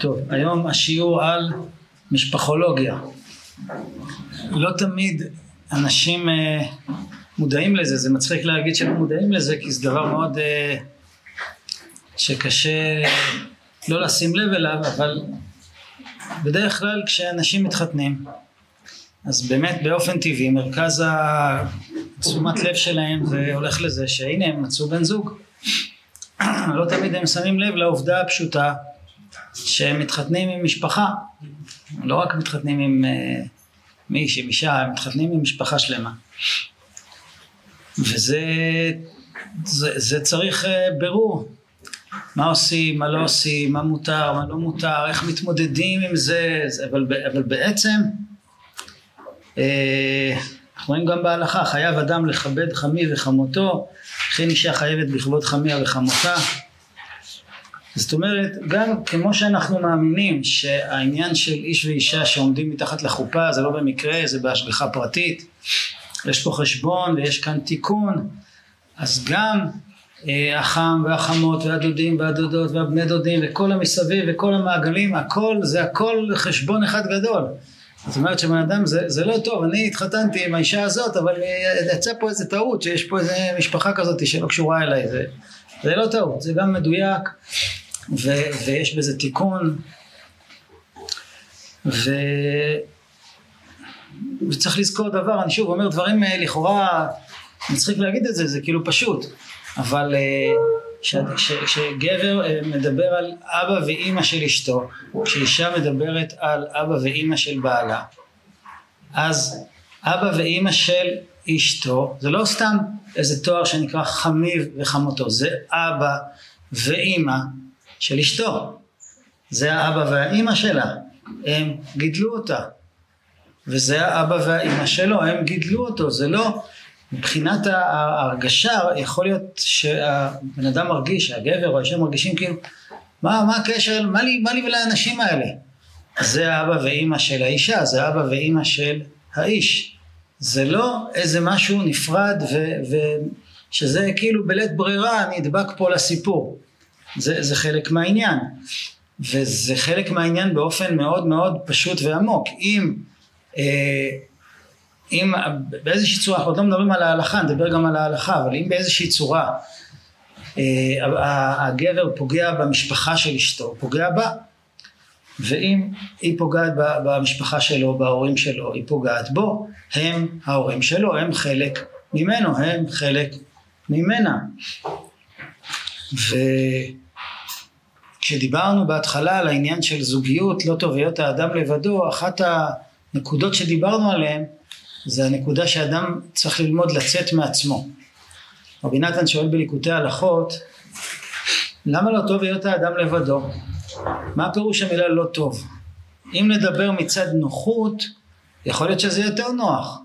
טוב, היום השיעור על משפחולוגיה. לא תמיד אנשים אה, מודעים לזה, זה מצחיק להגיד שהם מודעים לזה כי זה דבר מאוד אה, שקשה לא לשים לב אליו, אבל בדרך כלל כשאנשים מתחתנים אז באמת באופן טבעי מרכז התשומת לב שלהם זה הולך לזה שהנה הם מצאו בן זוג לא תמיד הם שמים לב לעובדה הפשוטה שהם מתחתנים עם משפחה, לא רק מתחתנים עם uh, מישהי, עם אישה, הם מתחתנים עם משפחה שלמה. וזה זה, זה צריך uh, בירור. מה עושים, מה לא עושים, מה מותר, מה לא מותר, איך מתמודדים עם זה, אבל, אבל בעצם uh, אנחנו רואים גם בהלכה, חייב אדם לכבד חמי וחמותו, וכן אישה חייבת בכבוד חמיה וחמותה. זאת אומרת, גם כמו שאנחנו מאמינים שהעניין של איש ואישה שעומדים מתחת לחופה זה לא במקרה, זה בהשגחה פרטית, יש פה חשבון ויש כאן תיקון, אז גם אה, החם והחמות והדודים והדודות והבני דודים וכל המסביב וכל המעגלים, הכל זה הכל חשבון אחד גדול. זאת אומרת שבן אדם זה, זה לא טוב, אני התחתנתי עם האישה הזאת אבל יצא פה איזה טעות שיש פה איזה משפחה כזאת שלא קשורה אליי, זה, זה לא טעות, זה גם מדויק ו, ויש בזה תיקון ו... וצריך לזכור דבר, אני שוב אומר דברים אה, לכאורה, מצחיק להגיד את זה, זה כאילו פשוט, אבל כשגבר אה, מדבר על אבא ואימא של אשתו, כשאישה מדברת על אבא ואימא של בעלה, אז אבא ואימא של אשתו זה לא סתם איזה תואר שנקרא חמיב וחמותו, זה אבא ואימא של אשתו. זה האבא והאימא שלה, הם גידלו אותה. וזה האבא והאימא שלו, הם גידלו אותו, זה לא, מבחינת ההרגשה יכול להיות שהבן אדם מרגיש, הגבר או האישה מרגישים כאילו, מה, מה הקשר, מה לי, מה לי ולאנשים האלה? זה האבא ואימא של האישה, זה האבא ואימא של האיש. זה לא איזה משהו נפרד ו, ושזה כאילו בלית ברירה נדבק פה לסיפור. זה, זה חלק מהעניין. וזה חלק מהעניין באופן מאוד מאוד פשוט ועמוק. אם, אה, אם באיזושהי צורה, אנחנו עוד לא מדברים על ההלכה, נדבר גם על ההלכה, אבל אם באיזושהי צורה אה, הגבר פוגע במשפחה של אשתו, פוגע בה. ואם היא פוגעת במשפחה שלו, בהורים שלו, היא פוגעת בו, הם ההורים שלו, הם חלק ממנו, הם חלק ממנה. וכשדיברנו בהתחלה על העניין של זוגיות, לא טוב היות האדם לבדו, אחת הנקודות שדיברנו עליהן זה הנקודה שאדם צריך ללמוד לצאת מעצמו. רבי נתן שואל בליקוטי הלכות, למה לא טוב היות האדם לבדו? מה פירוש המילה לא טוב? אם נדבר מצד נוחות, יכול להיות שזה יותר נוח.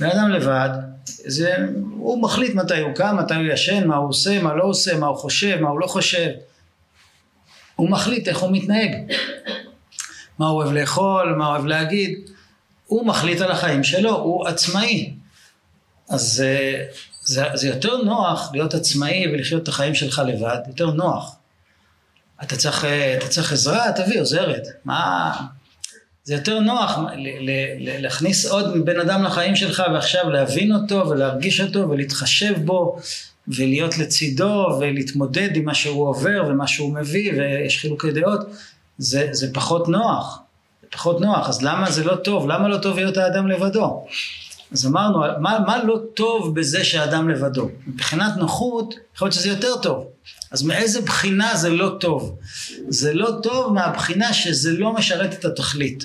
בן אדם לבד, זה, הוא מחליט מתי הוא קם, מתי הוא ישן, מה הוא עושה, מה לא עושה, מה הוא חושב, מה הוא לא חושב. הוא מחליט איך הוא מתנהג. מה הוא אוהב לאכול, מה הוא אוהב להגיד. הוא מחליט על החיים שלו, הוא עצמאי. אז זה, זה, זה יותר נוח להיות עצמאי ולחיות את החיים שלך לבד, יותר נוח. אתה צריך, אתה צריך עזרה, תביא עוזרת. מה... זה יותר נוח להכניס עוד בן אדם לחיים שלך ועכשיו להבין אותו ולהרגיש אותו ולהתחשב בו ולהיות לצידו ולהתמודד עם מה שהוא עובר ומה שהוא מביא ויש חילוקי דעות, זה, זה פחות נוח. זה פחות נוח, אז למה זה לא טוב? למה לא טוב להיות האדם לבדו? אז אמרנו, מה, מה לא טוב בזה שהאדם לבדו? מבחינת נוחות, יכול להיות שזה יותר טוב. אז מאיזה בחינה זה לא טוב? זה לא טוב מהבחינה שזה לא משרת את התכלית.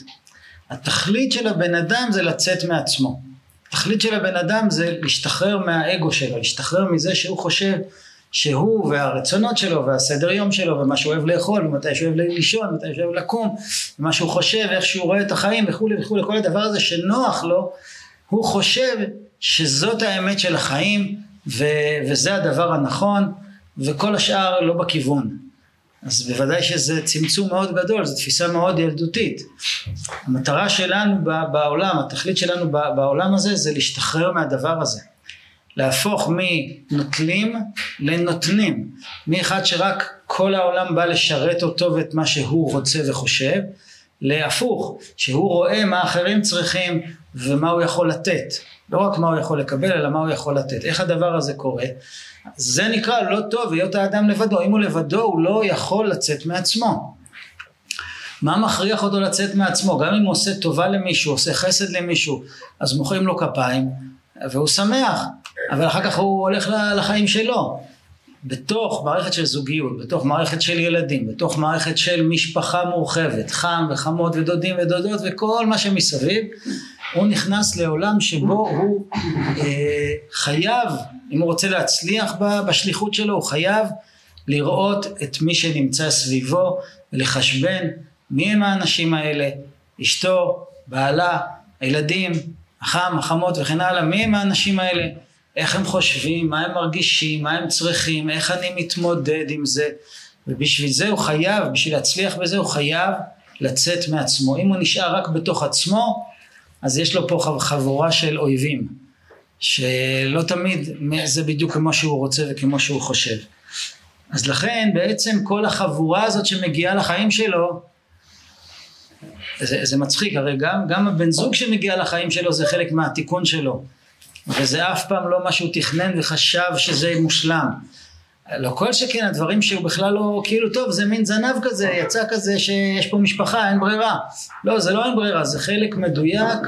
התכלית של הבן אדם זה לצאת מעצמו. התכלית של הבן אדם זה להשתחרר מהאגו שלו, להשתחרר מזה שהוא חושב שהוא והרצונות שלו והסדר יום שלו ומה שהוא אוהב לאכול ומתי שהוא אוהב לישון ומתי שהוא אוהב לקום ומה שהוא חושב ואיך שהוא רואה את החיים וכולי וכולי כל הדבר הזה שנוח לו הוא חושב שזאת האמת של החיים ו- וזה הדבר הנכון וכל השאר לא בכיוון. אז בוודאי שזה צמצום מאוד גדול, זו תפיסה מאוד ילדותית. המטרה שלנו בעולם, התכלית שלנו בעולם הזה זה להשתחרר מהדבר הזה. להפוך מנוטלים לנותנים, מאחד שרק כל העולם בא לשרת אותו ואת מה שהוא רוצה וחושב, להפוך, שהוא רואה מה אחרים צריכים ומה הוא יכול לתת. לא רק מה הוא יכול לקבל, אלא מה הוא יכול לתת. איך הדבר הזה קורה? זה נקרא לא טוב היות האדם לבדו. אם הוא לבדו, הוא לא יכול לצאת מעצמו. מה מכריח אותו לצאת מעצמו? גם אם הוא עושה טובה למישהו, עושה חסד למישהו, אז מוחאים לו כפיים, והוא שמח, אבל אחר כך הוא הולך לחיים שלו. בתוך מערכת של זוגיות, בתוך מערכת של ילדים, בתוך מערכת של משפחה מורחבת, חם וחמות ודודים ודודות וכל מה שמסביב, הוא נכנס לעולם שבו הוא אה, חייב, אם הוא רוצה להצליח בשליחות שלו, הוא חייב לראות את מי שנמצא סביבו ולחשבן מי הם האנשים האלה, אשתו, בעלה, הילדים, החם, החמות וכן הלאה, מי הם האנשים האלה, איך הם חושבים, מה הם מרגישים, מה הם צריכים, איך אני מתמודד עם זה, ובשביל זה הוא חייב, בשביל להצליח בזה הוא חייב לצאת מעצמו. אם הוא נשאר רק בתוך עצמו, אז יש לו פה חבורה של אויבים, שלא תמיד זה בדיוק כמו שהוא רוצה וכמו שהוא חושב. אז לכן בעצם כל החבורה הזאת שמגיעה לחיים שלו, זה, זה מצחיק, הרי גם, גם הבן זוג שמגיע לחיים שלו זה חלק מהתיקון שלו. וזה אף פעם לא מה שהוא תכנן וחשב שזה מושלם. לא כל שכן הדברים שהוא בכלל לא, כאילו טוב זה מין זנב כזה, יצא כזה שיש פה משפחה, אין ברירה. לא, זה לא אין ברירה, זה חלק מדויק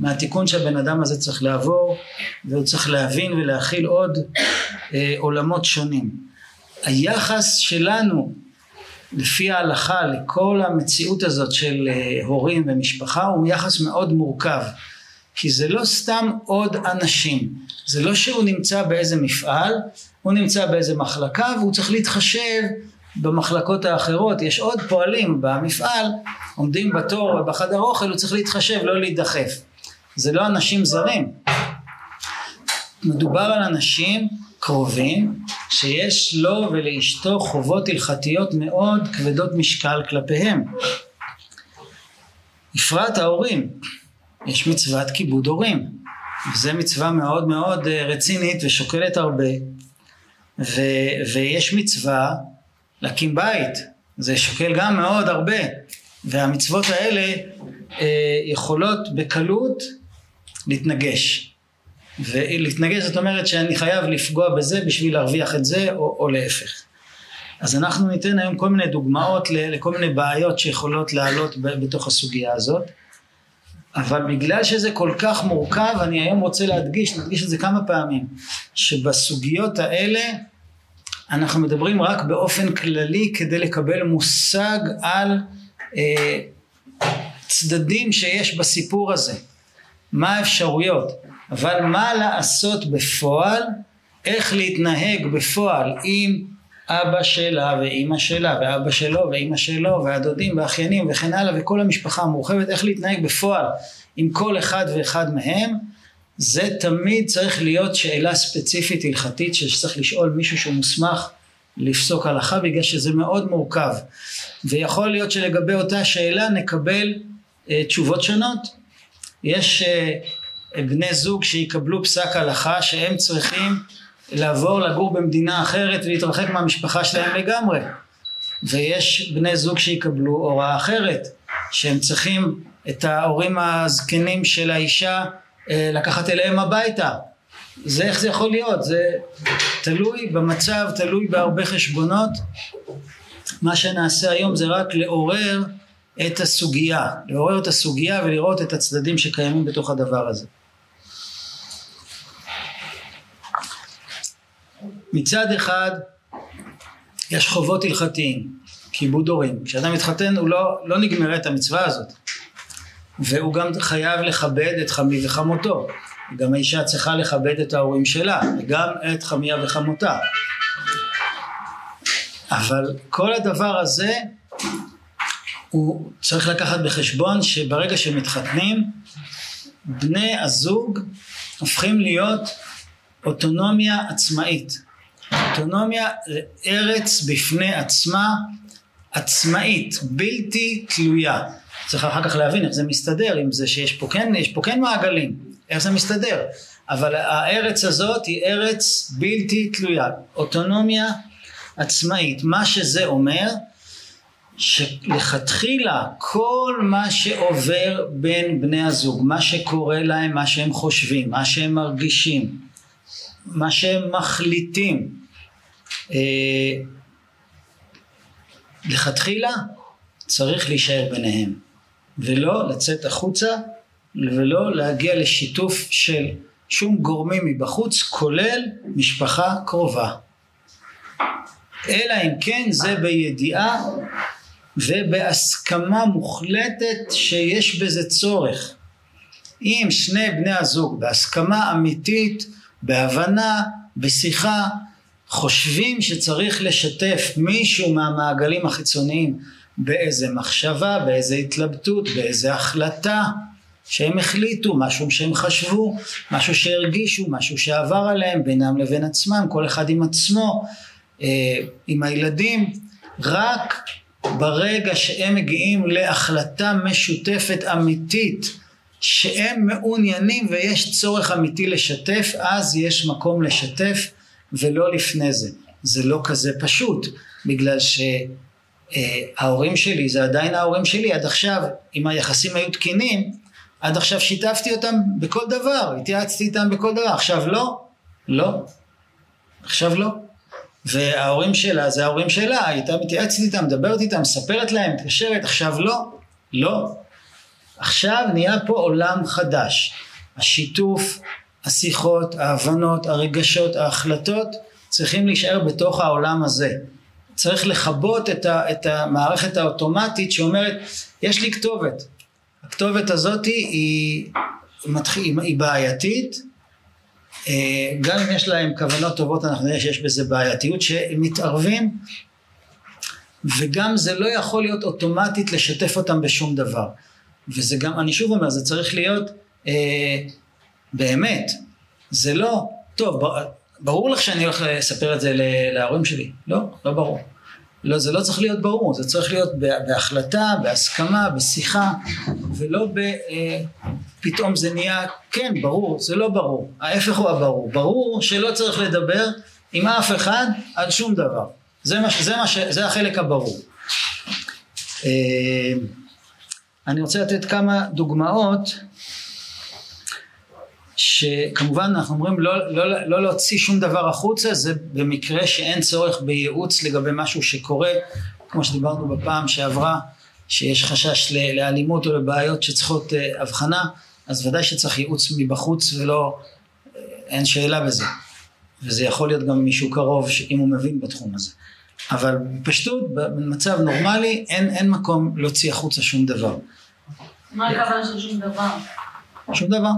מהתיקון שהבן אדם הזה צריך לעבור, והוא צריך להבין ולהכיל עוד אה, עולמות שונים. היחס שלנו לפי ההלכה לכל המציאות הזאת של אה, הורים ומשפחה הוא יחס מאוד מורכב. כי זה לא סתם עוד אנשים, זה לא שהוא נמצא באיזה מפעל, הוא נמצא באיזה מחלקה והוא צריך להתחשב במחלקות האחרות, יש עוד פועלים במפעל, עומדים בתור בחדר אוכל, הוא צריך להתחשב, לא להידחף. זה לא אנשים זרים. מדובר על אנשים קרובים שיש לו ולאשתו חובות הלכתיות מאוד כבדות משקל כלפיהם. בפרט ההורים. יש מצוות כיבוד הורים, וזו מצווה מאוד מאוד אה, רצינית ושוקלת הרבה, ו, ויש מצווה להקים בית, זה שוקל גם מאוד הרבה, והמצוות האלה אה, יכולות בקלות להתנגש. ולהתנגש זאת אומרת שאני חייב לפגוע בזה בשביל להרוויח את זה או, או להפך. אז אנחנו ניתן היום כל מיני דוגמאות לכל מיני בעיות שיכולות לעלות בתוך הסוגיה הזאת. אבל בגלל שזה כל כך מורכב, אני היום רוצה להדגיש, נדגיש את זה כמה פעמים, שבסוגיות האלה אנחנו מדברים רק באופן כללי כדי לקבל מושג על אה, צדדים שיש בסיפור הזה, מה האפשרויות, אבל מה לעשות בפועל, איך להתנהג בפועל עם אבא שלה ואימא שלה ואבא שלו ואימא שלו והדודים והאחיינים וכן הלאה וכל המשפחה המורחבת איך להתנהג בפועל עם כל אחד ואחד מהם זה תמיד צריך להיות שאלה ספציפית הלכתית שצריך לשאול מישהו שהוא מוסמך לפסוק הלכה בגלל שזה מאוד מורכב. ויכול להיות שלגבי אותה שאלה נקבל uh, תשובות שונות. יש uh, בני זוג שיקבלו פסק הלכה שהם צריכים לעבור לגור במדינה אחרת ולהתרחק מהמשפחה שלהם לגמרי. ויש בני זוג שיקבלו הוראה אחרת, שהם צריכים את ההורים הזקנים של האישה אה, לקחת אליהם הביתה. זה איך זה יכול להיות, זה תלוי במצב, תלוי בהרבה חשבונות. מה שנעשה היום זה רק לעורר את הסוגיה, לעורר את הסוגיה ולראות את הצדדים שקיימים בתוך הדבר הזה. מצד אחד יש חובות הלכתיים, כיבוד הורים. כשאדם מתחתן הוא לא, לא נגמרת המצווה הזאת. והוא גם חייב לכבד את חמי וחמותו. גם האישה צריכה לכבד את ההורים שלה, וגם את חמיה וחמותה. אבל כל הדבר הזה הוא צריך לקחת בחשבון שברגע שמתחתנים בני הזוג הופכים להיות אוטונומיה עצמאית. אוטונומיה זה ארץ בפני עצמה, עצמאית, בלתי תלויה. צריך אחר כך להבין איך זה מסתדר עם זה שיש פה כן, יש פה כן מעגלים, איך זה מסתדר. אבל הארץ הזאת היא ארץ בלתי תלויה, אוטונומיה עצמאית. מה שזה אומר, שלכתחילה כל מה שעובר בין בני הזוג, מה שקורה להם, מה שהם חושבים, מה שהם מרגישים, מה שהם מחליטים, לכתחילה צריך להישאר ביניהם ולא לצאת החוצה ולא להגיע לשיתוף של שום גורמים מבחוץ כולל משפחה קרובה. אלא אם כן זה בידיעה ובהסכמה מוחלטת שיש בזה צורך. אם שני בני הזוג בהסכמה אמיתית בהבנה בשיחה חושבים שצריך לשתף מישהו מהמעגלים החיצוניים באיזה מחשבה, באיזה התלבטות, באיזה החלטה שהם החליטו, משהו שהם חשבו, משהו שהרגישו, משהו שעבר עליהם בינם לבין עצמם, כל אחד עם עצמו, אה, עם הילדים, רק ברגע שהם מגיעים להחלטה משותפת אמיתית שהם מעוניינים ויש צורך אמיתי לשתף, אז יש מקום לשתף ולא לפני זה. זה לא כזה פשוט, בגלל שההורים שלי זה עדיין ההורים שלי, עד עכשיו אם היחסים היו תקינים, עד עכשיו שיתפתי אותם בכל דבר, התייעצתי איתם בכל דבר, עכשיו לא, לא, עכשיו לא. וההורים שלה זה ההורים שלה, הייתה מתייעצת איתם, מדברת איתם, מספרת להם, מתקשרת, עכשיו לא, לא. עכשיו נהיה פה עולם חדש. השיתוף, השיחות, ההבנות, הרגשות, ההחלטות צריכים להישאר בתוך העולם הזה. צריך לכבות את, ה, את המערכת האוטומטית שאומרת יש לי כתובת. הכתובת הזאת היא, מתחיל, היא בעייתית אה, גם אם יש להם כוונות טובות אנחנו נראה שיש בזה בעייתיות שהם מתערבים וגם זה לא יכול להיות אוטומטית לשתף אותם בשום דבר וזה גם אני שוב אומר זה צריך להיות אה, באמת, זה לא, טוב, ברור לך שאני הולך לספר את זה להורים שלי, לא, לא ברור. לא, זה לא צריך להיות ברור, זה צריך להיות בהחלטה, בהסכמה, בשיחה, ולא ב... אה, פתאום זה נהיה, כן, ברור, זה לא ברור. ההפך הוא הברור. ברור שלא צריך לדבר עם אף אחד על שום דבר. זה, מה, זה, מה, זה החלק הברור. אה, אני רוצה לתת כמה דוגמאות שכמובן אנחנו אומרים לא, לא, לא להוציא שום דבר החוצה זה במקרה שאין צורך בייעוץ לגבי משהו שקורה כמו שדיברנו בפעם שעברה שיש חשש לאלימות או לבעיות שצריכות אה, הבחנה אז ודאי שצריך ייעוץ מבחוץ ולא אה, אין שאלה בזה. וזה יכול להיות גם מישהו קרוב אם הוא מבין בתחום הזה. אבל פשטות במצב נורמלי אין, אין מקום להוציא החוצה שום דבר. מה הכוונה של שום דבר? שום דבר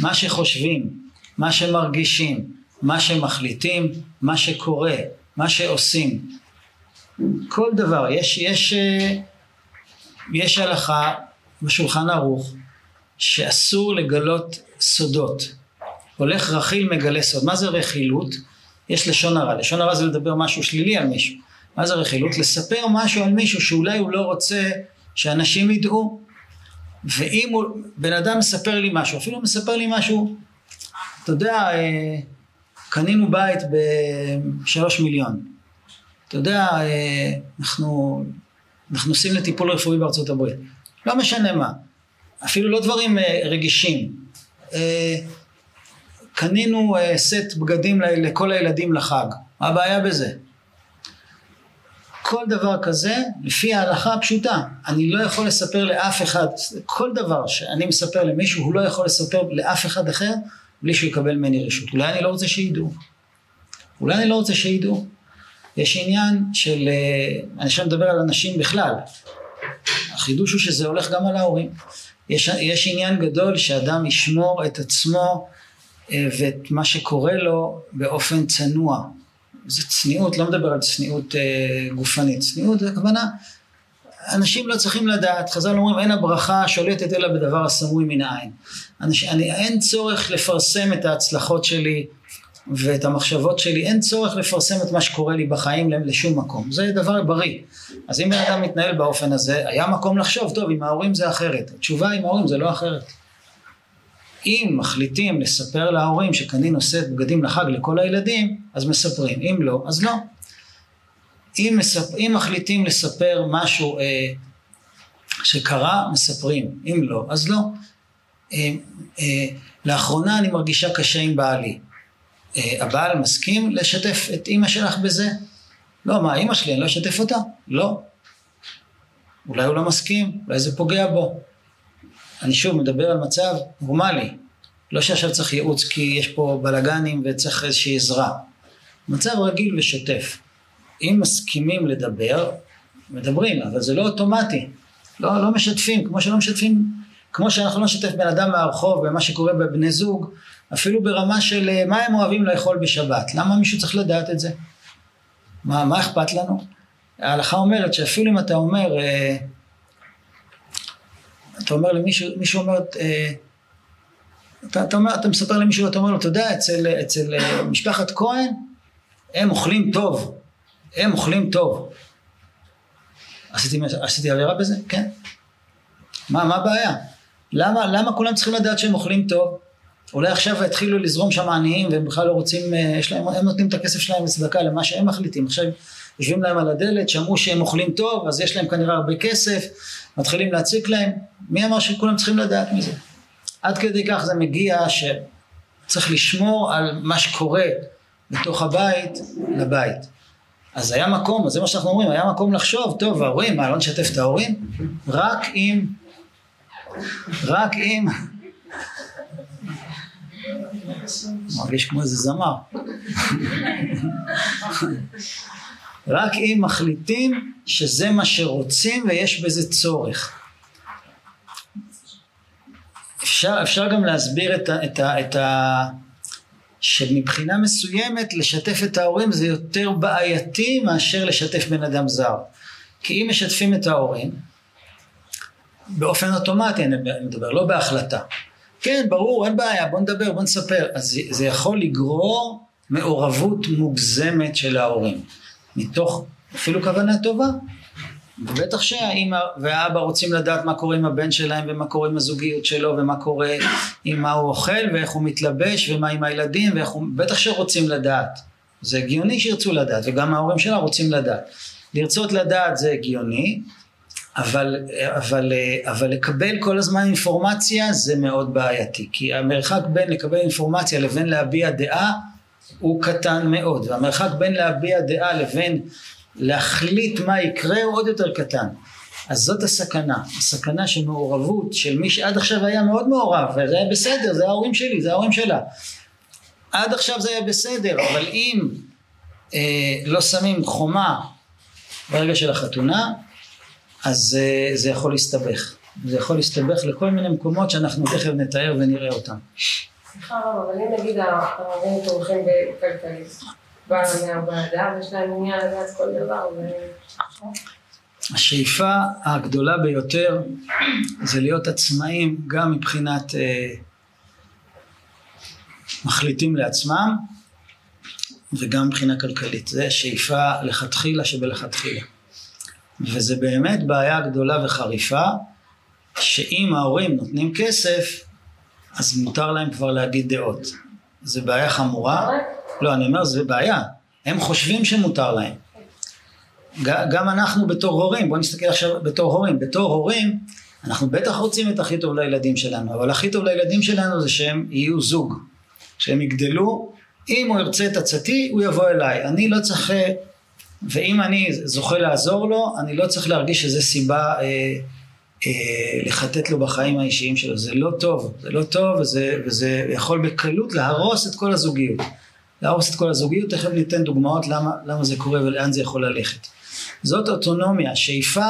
מה שחושבים, מה שמרגישים, מה שמחליטים, מה שקורה, מה שעושים. כל דבר. יש, יש, אה, יש הלכה בשולחן ערוך שאסור לגלות סודות. הולך רכיל מגלה סוד. מה זה רכילות? יש לשון הרע. לשון הרע זה לדבר משהו שלילי על מישהו. מה זה רכילות? לספר משהו על מישהו שאולי הוא לא רוצה שאנשים ידעו. ואם הוא, בן אדם מספר לי משהו, אפילו מספר לי משהו, אתה יודע, אה, קנינו בית בשלוש מיליון. אתה יודע, אה, אנחנו, נוסעים לטיפול רפואי בארצות הברית. לא משנה מה. אפילו לא דברים אה, רגישים. קנינו סט בגדים לכל הילדים לחג. מה הבעיה בזה? כל דבר כזה, לפי ההלכה הפשוטה, אני לא יכול לספר לאף אחד, כל דבר שאני מספר למישהו, הוא לא יכול לספר לאף אחד אחר בלי שהוא יקבל ממני רשות. אולי אני לא רוצה שידעו. אולי אני לא רוצה שידעו. יש עניין של, אה, אני עכשיו מדבר על אנשים בכלל. החידוש הוא שזה הולך גם על ההורים. יש, יש עניין גדול שאדם ישמור את עצמו אה, ואת מה שקורה לו באופן צנוע. זה צניעות, לא מדבר על צניעות אה, גופנית, צניעות זה הכוונה, אנשים לא צריכים לדעת, חז"ל אומרים אין הברכה שולטת אלא בדבר הסמוי מן העין. אנש, אני, אין צורך לפרסם את ההצלחות שלי ואת המחשבות שלי, אין צורך לפרסם את מה שקורה לי בחיים לשום מקום, זה דבר בריא. אז אם בן אדם מתנהל באופן הזה, היה מקום לחשוב, טוב, עם ההורים זה אחרת. התשובה עם ההורים זה לא אחרת. אם מחליטים לספר להורים שקנין נושאת בגדים לחג לכל הילדים, אז מספרים, אם לא, אז לא. אם, מספ... אם מחליטים לספר משהו אה, שקרה, מספרים, אם לא, אז לא. אה, אה, לאחרונה אני מרגישה קשה עם בעלי. אה, הבעל מסכים לשתף את אימא שלך בזה? לא, מה, אימא שלי, אני לא אשתף אותה? לא. אולי הוא לא מסכים, אולי זה פוגע בו. אני שוב מדבר על מצב נורמלי. לא שעכשיו צריך ייעוץ כי יש פה בלאגנים וצריך איזושהי עזרה. מצב רגיל ושוטף. אם מסכימים לדבר, מדברים, אבל זה לא אוטומטי. לא, לא משתפים, כמו שלא משתפים, כמו שאנחנו לא נשתף בן אדם מהרחוב במה שקורה בבני זוג, אפילו ברמה של אה, מה הם אוהבים לאכול בשבת. למה מישהו צריך לדעת את זה? מה, מה אכפת לנו? ההלכה אומרת שאפילו אם אתה אומר, אה, אתה אומר למישהו, מישהו אומר, אה, אתה, אתה, אומר, אתה מספר למישהו, אתה אומר לו, אתה יודע, אצל, אצל משפחת כהן, הם אוכלים טוב, הם אוכלים טוב. עשיתי, עשיתי עבירה בזה? כן. מה, מה הבעיה? למה, למה כולם צריכים לדעת שהם אוכלים טוב? אולי עכשיו התחילו לזרום שם עניים והם בכלל לא רוצים, אה, יש להם, הם נותנים את הכסף שלהם לצדקה למה שהם מחליטים. עכשיו יושבים להם על הדלת, שמעו שהם אוכלים טוב, אז יש להם כנראה הרבה כסף, מתחילים להציק להם. מי אמר שכולם צריכים לדעת מזה? עד כדי כך זה מגיע שצריך לשמור על מה שקורה בתוך הבית לבית. אז היה מקום, אז זה מה שאנחנו אומרים, היה מקום לחשוב, טוב, ההורים, מה, לא נשתף את ההורים? רק אם, רק אם, מרגיש כמו איזה זמר. רק אם מחליטים שזה מה שרוצים ויש בזה צורך. אפשר, אפשר גם להסביר את ה... את ה, את ה שמבחינה מסוימת לשתף את ההורים זה יותר בעייתי מאשר לשתף בן אדם זר. כי אם משתפים את ההורים, באופן אוטומטי אני מדבר, לא בהחלטה. כן, ברור, אין בעיה, בוא נדבר, בוא נספר. אז זה, יכול לגרור מעורבות מוגזמת של ההורים. מתוך אפילו כוונה טובה. ובטח שהאימא והאבא רוצים לדעת מה קורה עם הבן שלהם ומה קורה עם הזוגיות שלו ומה קורה עם מה הוא אוכל ואיך הוא מתלבש ומה עם הילדים ואיך הוא... בטח שרוצים לדעת. זה הגיוני שירצו לדעת וגם ההורים שלה רוצים לדעת. לרצות לדעת זה הגיוני אבל, אבל, אבל לקבל כל הזמן אינפורמציה זה מאוד בעייתי כי המרחק בין לקבל אינפורמציה לבין להביע דעה הוא קטן מאוד והמרחק בין להביע דעה לבין להחליט מה יקרה הוא עוד יותר קטן. אז זאת הסכנה, הסכנה של מעורבות של מי שעד עכשיו היה מאוד מעורב, וזה היה בסדר, זה ההורים שלי, זה ההורים שלה. עד עכשיו זה היה בסדר, אבל אם אה, לא שמים חומה ברגע של החתונה, אז אה, זה יכול להסתבך. זה יכול להסתבך לכל מיני מקומות שאנחנו תכף נתאר ונראה אותם. סליחה רב, אבל אם נגיד ההורים תומכים בכלכליסט, השאיפה הגדולה ביותר זה להיות עצמאים גם מבחינת אה, מחליטים לעצמם וגם מבחינה כלכלית. זה שאיפה לכתחילה שבלכתחילה. וזה באמת בעיה גדולה וחריפה, שאם ההורים נותנים כסף, אז מותר להם כבר להגיד דעות. זה בעיה חמורה. לא, אני אומר, זה בעיה. הם חושבים שמותר להם. גם אנחנו בתור הורים, בואו נסתכל עכשיו בתור הורים. בתור הורים, אנחנו בטח רוצים את הכי טוב לילדים שלנו, אבל הכי טוב לילדים שלנו זה שהם יהיו זוג. שהם יגדלו, אם הוא ירצה את עצתי, הוא יבוא אליי. אני לא צריך, ואם אני זוכה לעזור לו, אני לא צריך להרגיש שזה סיבה אה, לחטט לו בחיים האישיים שלו. זה לא טוב, זה לא טוב, וזה, וזה יכול בקלות להרוס את כל הזוגיות. להרוס את כל הזוגיות, תכף ניתן דוגמאות למה, למה זה קורה ולאן זה יכול ללכת. זאת אוטונומיה, שאיפה,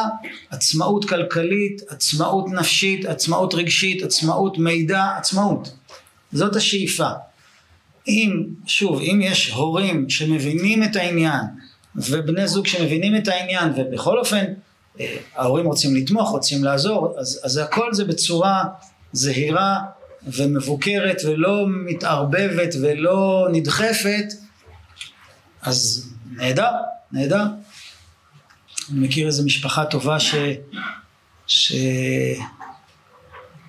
עצמאות כלכלית, עצמאות נפשית, עצמאות רגשית, עצמאות מידע, עצמאות. זאת השאיפה. אם, שוב, אם יש הורים שמבינים את העניין ובני זוג שמבינים את העניין ובכל אופן אה, ההורים רוצים לתמוך, רוצים לעזור, אז, אז הכל זה בצורה זהירה ומבוקרת ולא מתערבבת ולא נדחפת, אז נהדר, נהדר. אני מכיר איזו משפחה טובה ש... ש...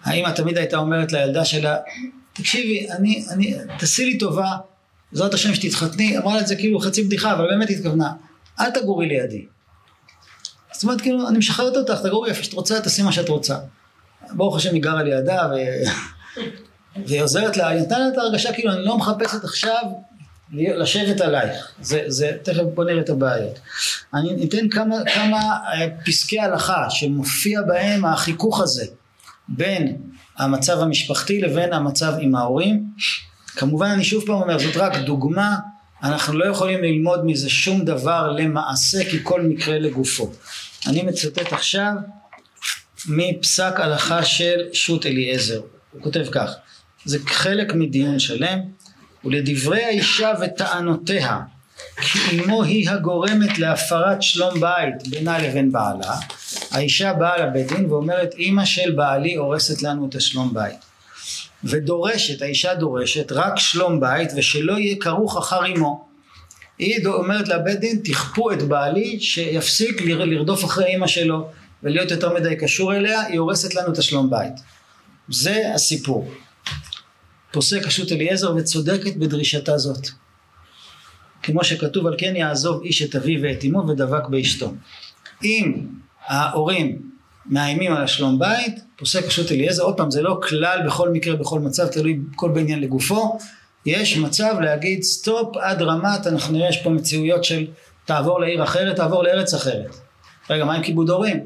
האמא תמיד הייתה אומרת לילדה שלה, תקשיבי, אני, אני, תעשי לי טובה, זאת השם שתתחתני, אמרה לה את זה כאילו חצי בדיחה, אבל באמת התכוונה, אל תגורי לידי. זאת אומרת, כאילו, אני משחררת אותך, תגורי איפה שאת רוצה, תעשי מה שאת רוצה. ברוך השם היא גרה לידה, ו... והיא עוזרת לה, היא נתנה לה את ההרגשה כאילו, אני לא מחפשת עכשיו לשבת עלייך. זה, זה, תכף בוא נראה את הבעיות. אני אתן כמה, כמה אה, פסקי הלכה שמופיע בהם החיכוך הזה בין המצב המשפחתי לבין המצב עם ההורים. כמובן אני שוב פעם אומר, זאת רק דוגמה, אנחנו לא יכולים ללמוד מזה שום דבר למעשה כי כל מקרה לגופו. אני מצטט עכשיו מפסק הלכה של שות אליעזר. הוא כותב כך, זה חלק מדיון שלם, ולדברי האישה וטענותיה כי אמו היא הגורמת להפרת שלום בית בינה לבין בעלה, האישה באה לבית דין ואומרת אמא של בעלי הורסת לנו את השלום בית. ודורשת, האישה דורשת רק שלום בית ושלא יהיה כרוך אחר אמו. היא אומרת לבית דין תכפו את בעלי שיפסיק לרדוף אחרי אמא שלו ולהיות יותר מדי קשור אליה, היא הורסת לנו את השלום בית. זה הסיפור. פוסק השו"ת אליעזר וצודקת בדרישתה זאת. כמו שכתוב על כן יעזוב איש את אביו ואת אמו ודבק באשתו. אם ההורים מאיימים על השלום בית, פוסק השו"ת אליעזר, עוד פעם זה לא כלל בכל מקרה בכל מצב, תלוי כל בעניין לגופו, יש מצב להגיד סטופ עד רמת, אנחנו נראה יש פה מציאויות של תעבור לעיר אחרת, תעבור לארץ אחרת. רגע, מה עם כיבוד הורים?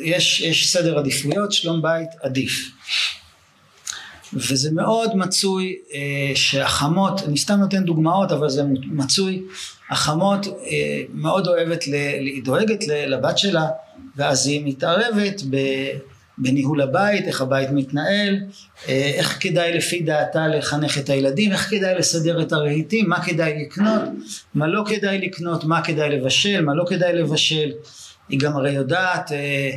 יש, יש סדר עדיפויות, שלום בית עדיף. וזה מאוד מצוי אה, שהחמות, אני סתם נותן דוגמאות אבל זה מצוי, החמות אה, מאוד אוהבת, ל, היא דואגת לבת שלה ואז היא מתערבת ב, בניהול הבית, איך הבית מתנהל, אה, איך כדאי לפי דעתה לחנך את הילדים, איך כדאי לסדר את הרהיטים, מה כדאי לקנות, מה לא כדאי לקנות, מה כדאי לבשל, מה לא כדאי לבשל. היא גם הרי יודעת, אה,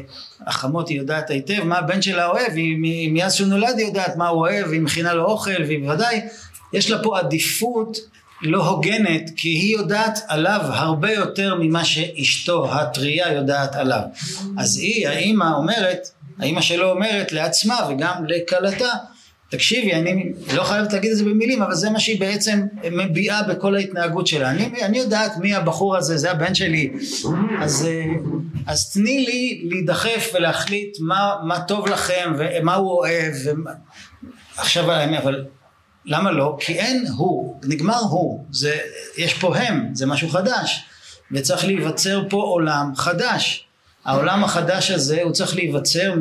החמות היא יודעת היטב מה הבן שלה אוהב, היא מאז שהוא נולד היא יודעת מה הוא אוהב, היא מכינה לו אוכל, והיא בוודאי, יש לה פה עדיפות לא הוגנת, כי היא יודעת עליו הרבה יותר ממה שאשתו הטריה יודעת עליו. אז היא, האימא אומרת, האימא שלו אומרת לעצמה וגם לכלתה, תקשיבי, אני לא חייבת להגיד את זה במילים, אבל זה מה שהיא בעצם מביעה בכל ההתנהגות שלה. אני, אני יודעת מי הבחור הזה, זה הבן שלי. אז, אה, אז תני לי להידחף ולהחליט מה, מה טוב לכם ומה הוא אוהב. ומה... עכשיו, אבל למה לא? כי אין הוא, נגמר הוא. זה, יש פה הם, זה משהו חדש. וצריך להיווצר פה עולם חדש. העולם החדש הזה הוא צריך להיווצר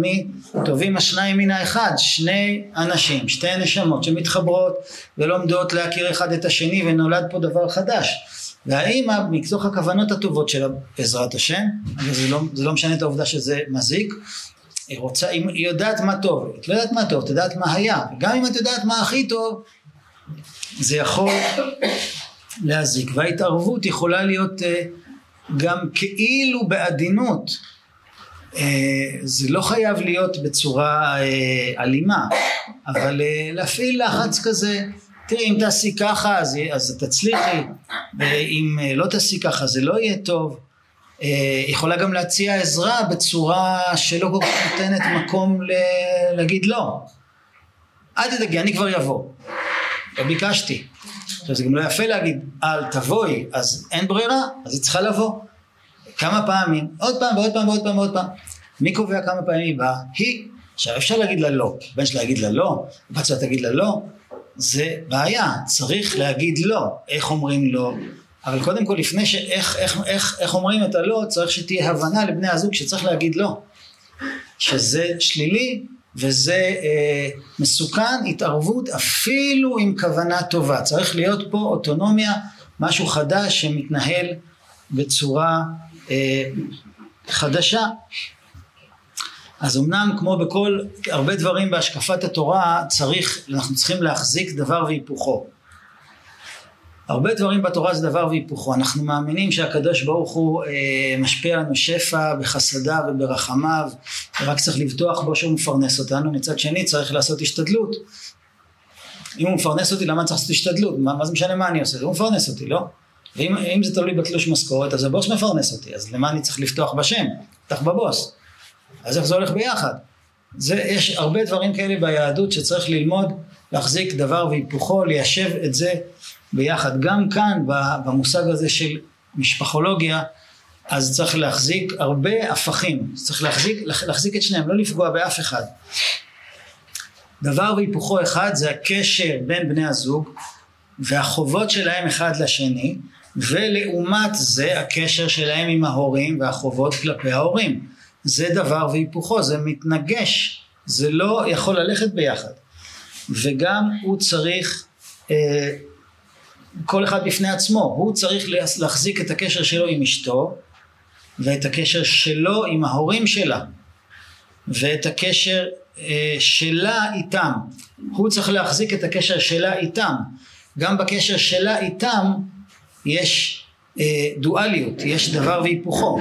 מטובים השניים מן האחד, שני אנשים, שתי נשמות שמתחברות ולומדות להכיר אחד את השני ונולד פה דבר חדש. והאימא מתוך הכוונות הטובות שלה בעזרת השם, וזה לא, לא משנה את העובדה שזה מזיק, היא רוצה, היא יודעת מה טוב, את לא יודעת מה טוב, את יודעת מה היה, גם אם את יודעת מה הכי טוב, זה יכול להזיק, וההתערבות יכולה להיות uh, גם כאילו בעדינות, אה, זה לא חייב להיות בצורה אה, אלימה, אבל אה, להפעיל לחץ כזה, תראי אם תעשי ככה אז, אז תצליחי, ואם לא תעשי ככה זה לא יהיה טוב. יכולה גם להציע עזרה בצורה שלא כל כך נותנת מקום ל... להגיד לא. אל תדאגי, אני כבר אבוא. לא ביקשתי. עכשיו זה גם לא יפה להגיד אל תבואי, אז אין ברירה, אז היא צריכה לבוא. כמה פעמים, עוד פעם ועוד פעם ועוד פעם ועוד פעם. מי קובע כמה פעמים היא באה? היא. עכשיו אפשר להגיד לה לא, בן שלה להגיד לה לא, בת שלה תגיד לה לא, זה בעיה, צריך להגיד לא. איך אומרים לא? אבל קודם כל לפני שאיך איך, איך, איך אומרים את הלא, צריך שתהיה הבנה לבני הזוג שצריך להגיד לא. שזה שלילי וזה אה, מסוכן, התערבות אפילו עם כוונה טובה. צריך להיות פה אוטונומיה, משהו חדש שמתנהל בצורה אה, חדשה. אז אמנם כמו בכל הרבה דברים בהשקפת התורה צריך, אנחנו צריכים להחזיק דבר והיפוכו. הרבה דברים בתורה זה דבר והיפוכו. אנחנו מאמינים שהקדוש ברוך הוא אה, משפיע לנו שפע בחסדיו וברחמיו, ורק צריך לבטוח בו שהוא מפרנס אותנו. מצד שני צריך לעשות השתדלות. אם הוא מפרנס אותי, למה צריך לעשות השתדלות? מה, מה זה משנה מה אני עושה? הוא מפרנס אותי, לא? ואם זה תלוי בתלוש משכורת, אז הבוס מפרנס אותי, אז למה אני צריך לפתוח בשם? פתח בבוס. אז איך זה הולך ביחד? זה, יש הרבה דברים כאלה ביהדות שצריך ללמוד, להחזיק דבר והיפוכו, ליישב את זה ביחד. גם כאן במושג הזה של משפחולוגיה, אז צריך להחזיק הרבה הפכים, צריך להחזיק, להחזיק את שניהם, לא לפגוע באף אחד. דבר והיפוכו אחד זה הקשר בין בני הזוג והחובות שלהם אחד לשני, ולעומת זה הקשר שלהם עם ההורים והחובות כלפי ההורים. זה דבר והיפוכו, זה מתנגש, זה לא יכול ללכת ביחד. וגם הוא צריך, אה, כל אחד בפני עצמו, הוא צריך להחזיק את הקשר שלו עם אשתו, ואת הקשר שלו עם ההורים שלה, ואת הקשר אה, שלה איתם. הוא צריך להחזיק את הקשר שלה איתם. גם בקשר שלה איתם יש אה, דואליות, יש דבר והיפוכו.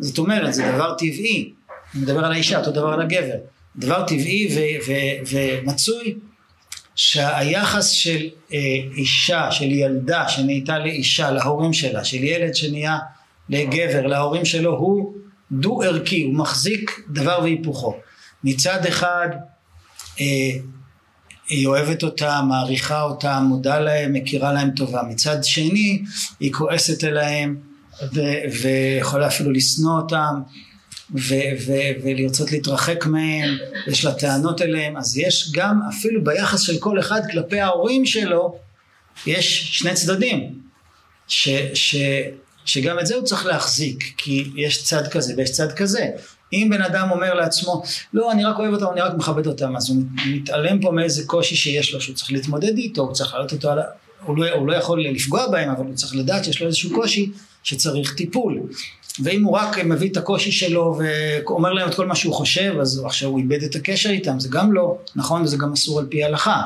זאת אומרת, זה דבר טבעי. אני מדבר על האישה, אותו דבר על הגבר. דבר טבעי ו- ו- ומצוי שהיחס של אה, אישה, של ילדה שנהייתה לאישה, להורים שלה, של ילד שנהיה לגבר, להורים שלו, הוא דו ערכי, הוא מחזיק דבר והיפוכו. מצד אחד אה, היא אוהבת אותם, מעריכה אותם, מודה להם, מכירה להם טובה. מצד שני, היא כועסת אליהם ו- ויכולה אפילו לשנוא אותם ו- ו- ולרצות להתרחק מהם, יש לה טענות אליהם, אז יש גם אפילו ביחס של כל אחד כלפי ההורים שלו, יש שני צדדים, ש- ש- שגם את זה הוא צריך להחזיק, כי יש צד כזה ויש צד כזה. אם בן אדם אומר לעצמו, לא, אני רק אוהב אותם, אני רק מכבד אותם, אז הוא מתעלם פה מאיזה קושי שיש לו, שהוא צריך להתמודד איתו, הוא צריך לעלות אותו על ה... הוא לא, הוא לא יכול לפגוע בהם, אבל הוא צריך לדעת שיש לו איזשהו קושי שצריך טיפול. ואם הוא רק מביא את הקושי שלו ואומר להם את כל מה שהוא חושב, אז עכשיו הוא איבד את הקשר איתם, זה גם לא נכון וזה גם אסור על פי ההלכה.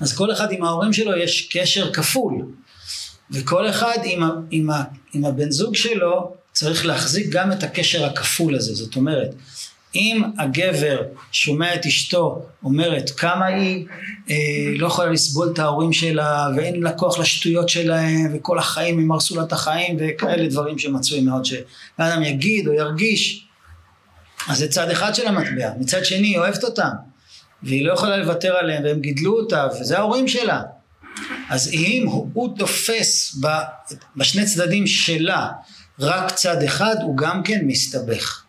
אז כל אחד עם ההורים שלו יש קשר כפול, וכל אחד עם, עם, עם הבן זוג שלו צריך להחזיק גם את הקשר הכפול הזה, זאת אומרת, אם הגבר שומע את אשתו אומרת כמה היא אה, לא יכולה לסבול את ההורים שלה ואין לה כוח לשטויות שלהם וכל החיים הם הרסו לה את החיים וכאלה דברים שמצוי מאוד שאדם יגיד או ירגיש. אז זה צד אחד של המטבע. מצד שני היא אוהבת אותם והיא לא יכולה לוותר עליהם והם גידלו אותה וזה ההורים שלה. אז אם הוא תופס בשני צדדים שלה רק צד אחד הוא גם כן מסתבך.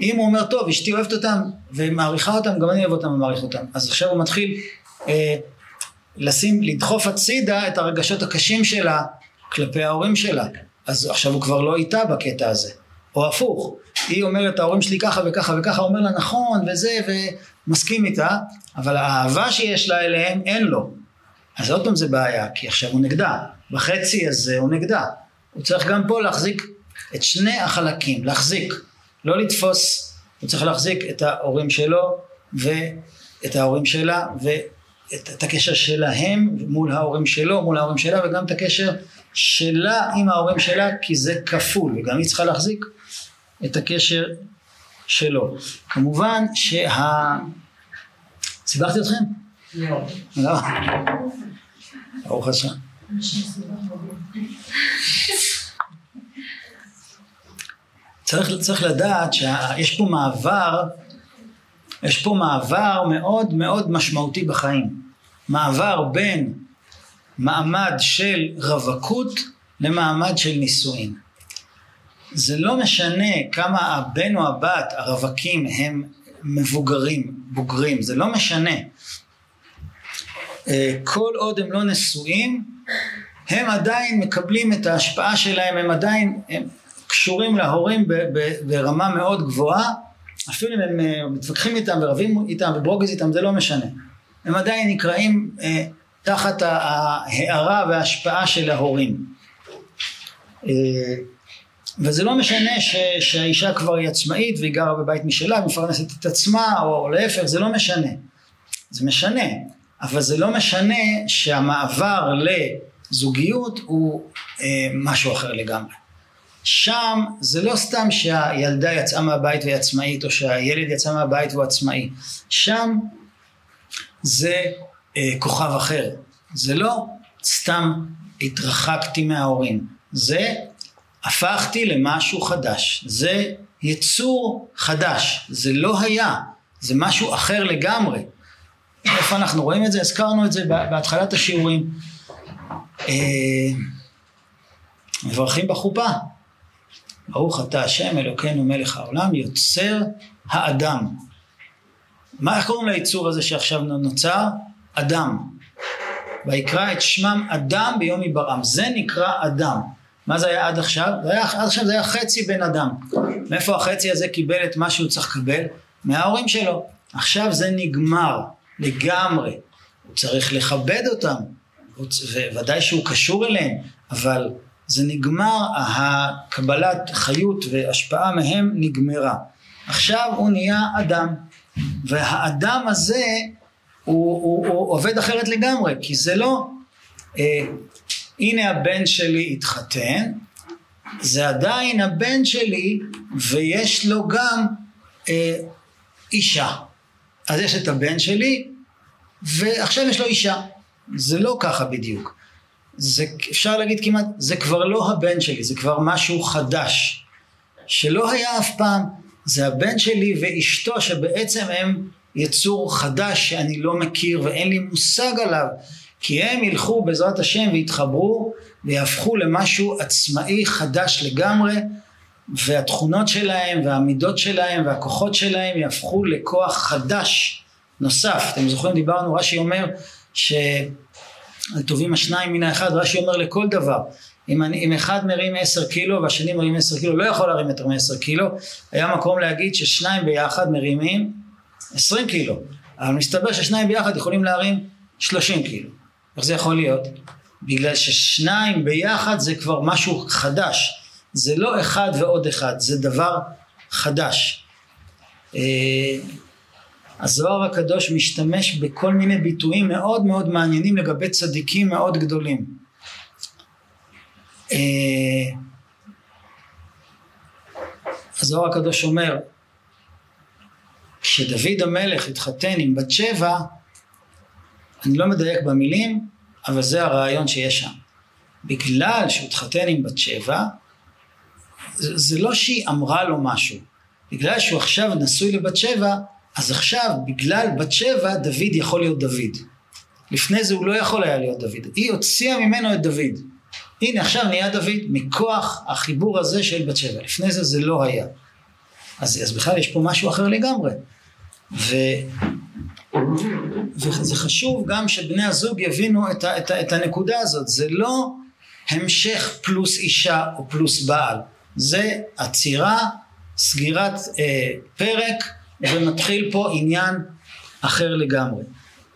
אם הוא אומר טוב אשתי אוהבת אותם ומעריכה אותם גם אני אוהב אותם ומעריך אותם. אז עכשיו הוא מתחיל אה, לשים לדחוף הצידה את הרגשות הקשים שלה כלפי ההורים שלה. אז עכשיו הוא כבר לא איתה בקטע הזה או הפוך. היא אומרת ההורים שלי ככה וככה וככה אומר לה נכון וזה ומסכים איתה אבל האהבה שיש לה אליהם אין לו. אז עוד פעם זה בעיה כי עכשיו הוא נגדה. בחצי הזה הוא נגדה. הוא צריך גם פה להחזיק את שני החלקים, להחזיק, לא לתפוס, הוא צריך להחזיק את ההורים שלו ואת ההורים שלה ואת את הקשר שלהם מול ההורים שלו, מול ההורים שלה וגם את הקשר שלה עם ההורים שלה כי זה כפול וגם היא צריכה להחזיק את הקשר שלו. כמובן שה... סיבכתי אתכם? לא. לא. ברוך השם. צריך, צריך לדעת שיש פה מעבר, יש פה מעבר מאוד מאוד משמעותי בחיים. מעבר בין מעמד של רווקות למעמד של נישואין. זה לא משנה כמה הבן או הבת הרווקים הם מבוגרים, בוגרים, זה לא משנה. אה, כל עוד הם לא נשואים, הם עדיין מקבלים את ההשפעה שלהם, הם עדיין הם קשורים להורים ברמה מאוד גבוהה, אפילו אם הם אה, מתווכחים איתם ורבים איתם וברוגז איתם, זה לא משנה. הם עדיין נקראים אה, תחת ההערה וההשפעה של ההורים. אה, וזה לא משנה ש, שהאישה כבר היא עצמאית והיא גרה בבית משלה ומפרנסת את עצמה או, או להפך, זה לא משנה. זה משנה, אבל זה לא משנה שהמעבר לזוגיות הוא אה, משהו אחר לגמרי. שם זה לא סתם שהילדה יצאה מהבית והיא עצמאית או שהילד יצא מהבית והוא עצמאי. שם זה אה, כוכב אחר. זה לא סתם התרחקתי מההורים. זה הפכתי למשהו חדש. זה יצור חדש, זה לא היה, זה משהו אחר לגמרי. איפה אנחנו רואים את זה? הזכרנו את זה בהתחלת השיעורים. אה, מברכים בחופה. ברוך אתה השם אלוקינו מלך העולם יוצר האדם. מה איך קוראים ליצור הזה שעכשיו נוצר? אדם. ויקרא את שמם אדם ביום היברעם. זה נקרא אדם. מה זה היה עד עכשיו? זה היה, עד עכשיו זה היה חצי בן אדם. מאיפה החצי הזה קיבל את מה שהוא צריך לקבל? מההורים שלו. עכשיו זה נגמר לגמרי. הוא צריך לכבד אותם, וודאי שהוא קשור אליהם, אבל זה נגמר, הקבלת חיות והשפעה מהם נגמרה. עכשיו הוא נהיה אדם, והאדם הזה הוא, הוא, הוא עובד אחרת לגמרי, כי זה לא, אה, הנה הבן שלי התחתן, זה עדיין הבן שלי ויש לו גם אה, אישה. אז יש את הבן שלי ועכשיו יש לו אישה. זה לא ככה בדיוק. זה אפשר להגיד כמעט, זה כבר לא הבן שלי, זה כבר משהו חדש, שלא היה אף פעם, זה הבן שלי ואשתו שבעצם הם יצור חדש שאני לא מכיר ואין לי מושג עליו, כי הם ילכו בעזרת השם ויתחברו ויהפכו למשהו עצמאי חדש לגמרי והתכונות שלהם והמידות שלהם והכוחות שלהם יהפכו לכוח חדש נוסף. אתם זוכרים דיברנו, רש"י אומר ש... על טובים השניים מן האחד, רש"י אומר לכל דבר. אם, אני, אם אחד מרים עשר קילו והשני מרים עשר קילו, לא יכול להרים יותר מעשר קילו, היה מקום להגיד ששניים ביחד מרימים עשרים קילו, אבל מסתבר ששניים ביחד יכולים להרים שלושים קילו. איך זה יכול להיות? בגלל ששניים ביחד זה כבר משהו חדש. זה לא אחד ועוד אחד, זה דבר חדש. הזוהר הקדוש משתמש בכל מיני ביטויים מאוד מאוד מעניינים לגבי צדיקים מאוד גדולים. אה, הזוהר הקדוש אומר, כשדוד המלך התחתן עם בת שבע, אני לא מדייק במילים, אבל זה הרעיון שיש שם. בגלל שהוא התחתן עם בת שבע, זה לא שהיא אמרה לו משהו. בגלל שהוא עכשיו נשוי לבת שבע, אז עכשיו, בגלל בת שבע, דוד יכול להיות דוד. לפני זה הוא לא יכול היה להיות דוד. היא הוציאה ממנו את דוד. הנה עכשיו נהיה דוד מכוח החיבור הזה של בת שבע. לפני זה זה לא היה. אז, אז בכלל יש פה משהו אחר לגמרי. ו, וזה חשוב גם שבני הזוג יבינו את, ה, את, ה, את הנקודה הזאת. זה לא המשך פלוס אישה או פלוס בעל. זה עצירה, סגירת אה, פרק, ומתחיל פה עניין אחר לגמרי.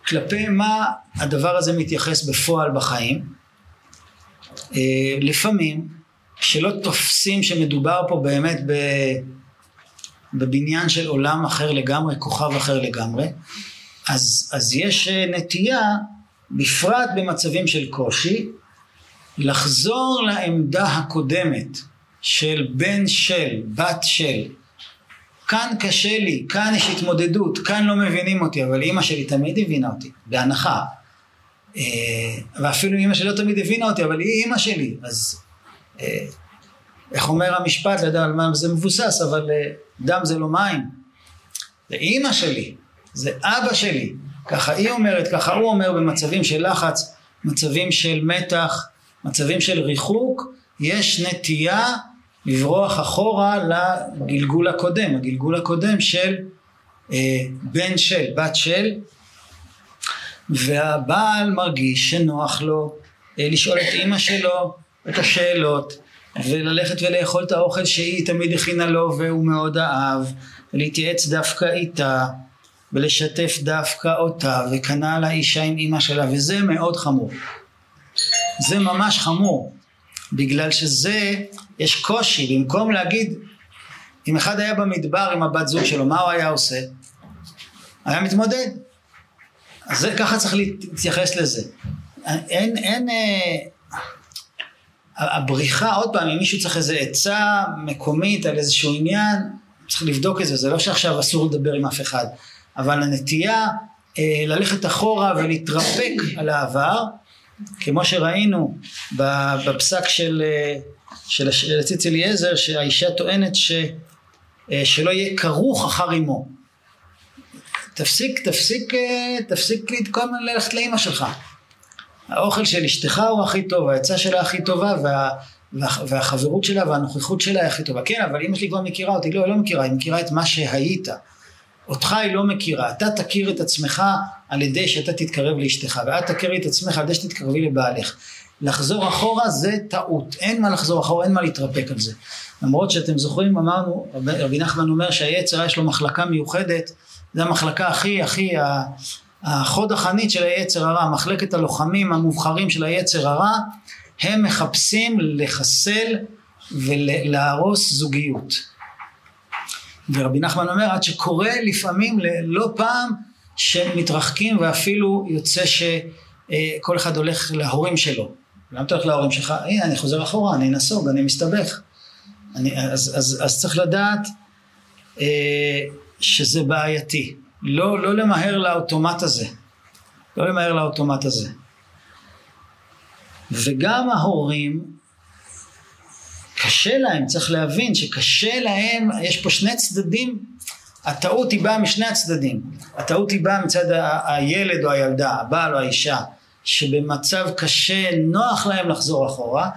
כלפי מה הדבר הזה מתייחס בפועל בחיים? אה, לפעמים, שלא תופסים שמדובר פה באמת. בבניין של עולם אחר לגמרי, כוכב אחר לגמרי, אז, אז יש אה, נטייה, בפרט במצבים של קושי, לחזור לעמדה הקודמת של בן של, בת של, כאן קשה לי, כאן יש התמודדות, כאן לא מבינים אותי, אבל אימא שלי תמיד הבינה אותי, בהנחה. אה, ואפילו אימא שלי לא תמיד הבינה אותי, אבל היא אימא שלי, אז אה, איך אומר המשפט, לא יודע על מה זה מבוסס, אבל אה, דם זה לא מים. זה אימא שלי, זה אבא שלי, ככה היא אומרת, ככה הוא אומר במצבים של לחץ, מצבים של מתח, מצבים של ריחוק, יש נטייה לברוח אחורה לגלגול הקודם, הגלגול הקודם של אה, בן של, בת של, והבעל מרגיש שנוח לו אה, לשאול את אימא שלו את השאלות, וללכת ולאכול את האוכל שהיא תמיד הכינה לו והוא מאוד אהב, ולהתייעץ דווקא איתה, ולשתף דווקא אותה, וכנ"ל האישה עם אימא שלה, וזה מאוד חמור. זה ממש חמור. בגלל שזה, יש קושי, במקום להגיד, אם אחד היה במדבר עם הבת זוג שלו, מה הוא היה עושה? היה מתמודד. אז זה, ככה צריך להתייחס לזה. אין, אין, אה, הבריחה, עוד פעם, אם מישהו צריך איזה עצה מקומית על איזשהו עניין, צריך לבדוק את זה, זה לא שעכשיו אסור לדבר עם אף אחד, אבל הנטייה אה, ללכת אחורה ולהתרפק על העבר, כמו שראינו בפסק של, של הציץ אליעזר שהאישה טוענת אה, שלא יהיה כרוך אחר אמו. תפסיק, תפסיק, אה, תפסיק לתקום ללכת לאימא שלך. האוכל של אשתך הוא הכי טוב, העצה שלה הכי טובה, וה, וה, והחברות שלה והנוכחות שלה היא הכי טובה. כן, אבל אמא שלי כבר מכירה אותי, לא, היא לא מכירה, היא מכירה את מה שהיית. אותך היא לא מכירה, אתה תכיר את עצמך על ידי שאתה תתקרב לאשתך, ואת תכירי את עצמך על ידי שתתקרבי לבעלך. לחזור אחורה זה טעות, אין מה לחזור אחורה, אין מה להתרפק על זה. למרות שאתם זוכרים, אמרנו, רבי נחמן אומר שהיצר יש לו מחלקה מיוחדת, זו המחלקה הכי הכי החוד החנית של היצר הרע, מחלקת הלוחמים המובחרים של היצר הרע, הם מחפשים לחסל ולהרוס זוגיות. ורבי נחמן אומר עד שקורה לפעמים לא פעם שמתרחקים ואפילו יוצא שכל אחד הולך להורים שלו. למה אתה הולך להורים שלך? הנה אני חוזר אחורה, אני נסוג, אני מסתבך. אני, אז, אז, אז צריך לדעת אה, שזה בעייתי. לא, לא למהר לאוטומט הזה. לא למהר לאוטומט הזה. וגם ההורים, קשה להם, צריך להבין שקשה להם, יש פה שני צדדים, הטעות היא באה משני הצדדים. הטעות היא באה מצד הילד או הילדה, הבעל או האישה, שבמצב קשה נוח להם לחזור אחורה,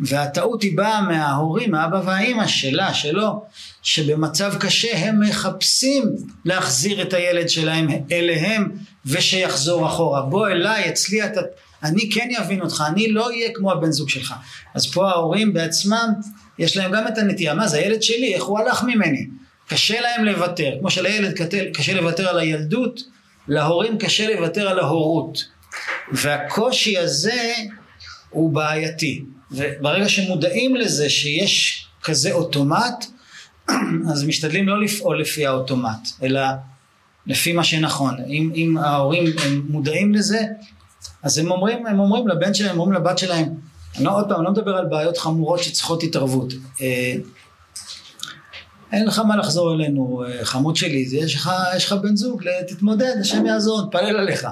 והטעות היא באה מההורים, האבא והאימא שלה, שלו, שבמצב קשה הם מחפשים להחזיר את הילד שלהם אליהם ושיחזור אחורה. בוא אליי, אצלי אתה, אני כן אבין אותך, אני לא אהיה כמו הבן זוג שלך. אז פה ההורים בעצמם, יש להם גם את הנטייה, מה זה הילד שלי, איך הוא הלך ממני? קשה להם לוותר, כמו שלילד קשה לוותר על הילדות, להורים קשה לוותר על ההורות. והקושי הזה הוא בעייתי. וברגע שמודעים לזה שיש כזה אוטומט, אז משתדלים לא לפעול לפי האוטומט, אלא לפי מה שנכון. אם, אם ההורים הם מודעים לזה, אז הם אומרים, הם אומרים לבן שלהם, הם אומרים לבת שלהם, אני לא, עוד פעם, אני לא מדבר על בעיות חמורות שצריכות התערבות. אה, אין לך מה לחזור אלינו, אה, חמוד שלי, זה, יש, לך, יש לך בן זוג, תתמודד, השם יעזור, תפלל עליך.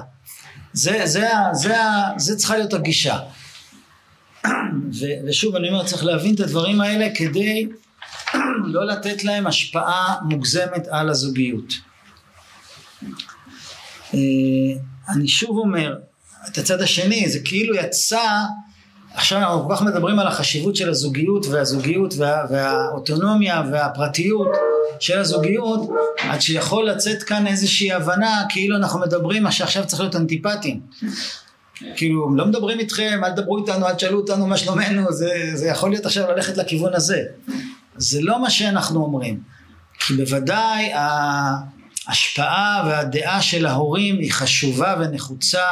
זה, זה, זה, זה, זה צריכה להיות הגישה. ו, ושוב אני אומר, צריך להבין את הדברים האלה כדי לא לתת להם השפעה מוגזמת על הזוגיות. אה, אני שוב אומר, את הצד השני, זה כאילו יצא, עכשיו אנחנו כל כך מדברים על החשיבות של הזוגיות והזוגיות וה, והאוטונומיה והפרטיות של הזוגיות, עד שיכול לצאת כאן איזושהי הבנה כאילו אנחנו מדברים מה שעכשיו צריך להיות אנטיפטים. כאילו, לא מדברים איתכם, אל תדברו איתנו, אל תשאלו אותנו מה שלומנו, זה, זה יכול להיות עכשיו ללכת לכיוון הזה. זה לא מה שאנחנו אומרים. כי בוודאי ההשפעה והדעה של ההורים היא חשובה ונחוצה.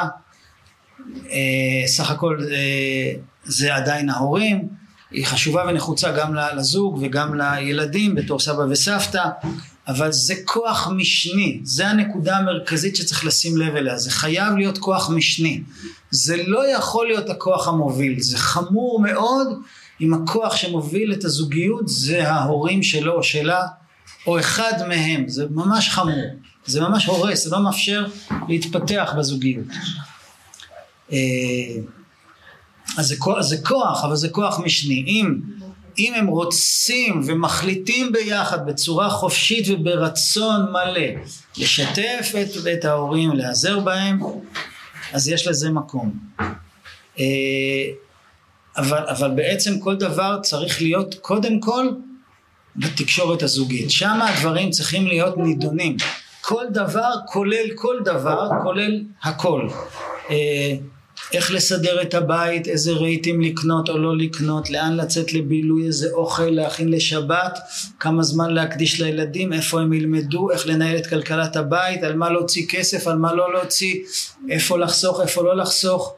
אה, סך הכל אה, זה עדיין ההורים, היא חשובה ונחוצה גם לזוג וגם לילדים בתור סבא וסבתא, אבל זה כוח משני, זה הנקודה המרכזית שצריך לשים לב אליה, זה חייב להיות כוח משני, זה לא יכול להיות הכוח המוביל, זה חמור מאוד אם הכוח שמוביל את הזוגיות זה ההורים שלו או שלה או אחד מהם, זה ממש חמור, זה ממש הורס, זה לא מאפשר להתפתח בזוגיות. אה, אז זה, כוח, זה כוח, אבל זה כוח משני. אם, אם הם רוצים ומחליטים ביחד בצורה חופשית וברצון מלא לשתף את, את ההורים, להיעזר בהם, אז יש לזה מקום. אה, אבל, אבל בעצם כל דבר צריך להיות קודם כל בתקשורת הזוגית. שם הדברים צריכים להיות נידונים. כל דבר כולל כל דבר, כולל הכל. אה, איך לסדר את הבית, איזה רהיטים לקנות או לא לקנות, לאן לצאת לבילוי, איזה אוכל להכין לשבת, כמה זמן להקדיש לילדים, איפה הם ילמדו, איך לנהל את כלכלת הבית, על מה להוציא כסף, על מה לא להוציא, איפה לחסוך, איפה לא לחסוך.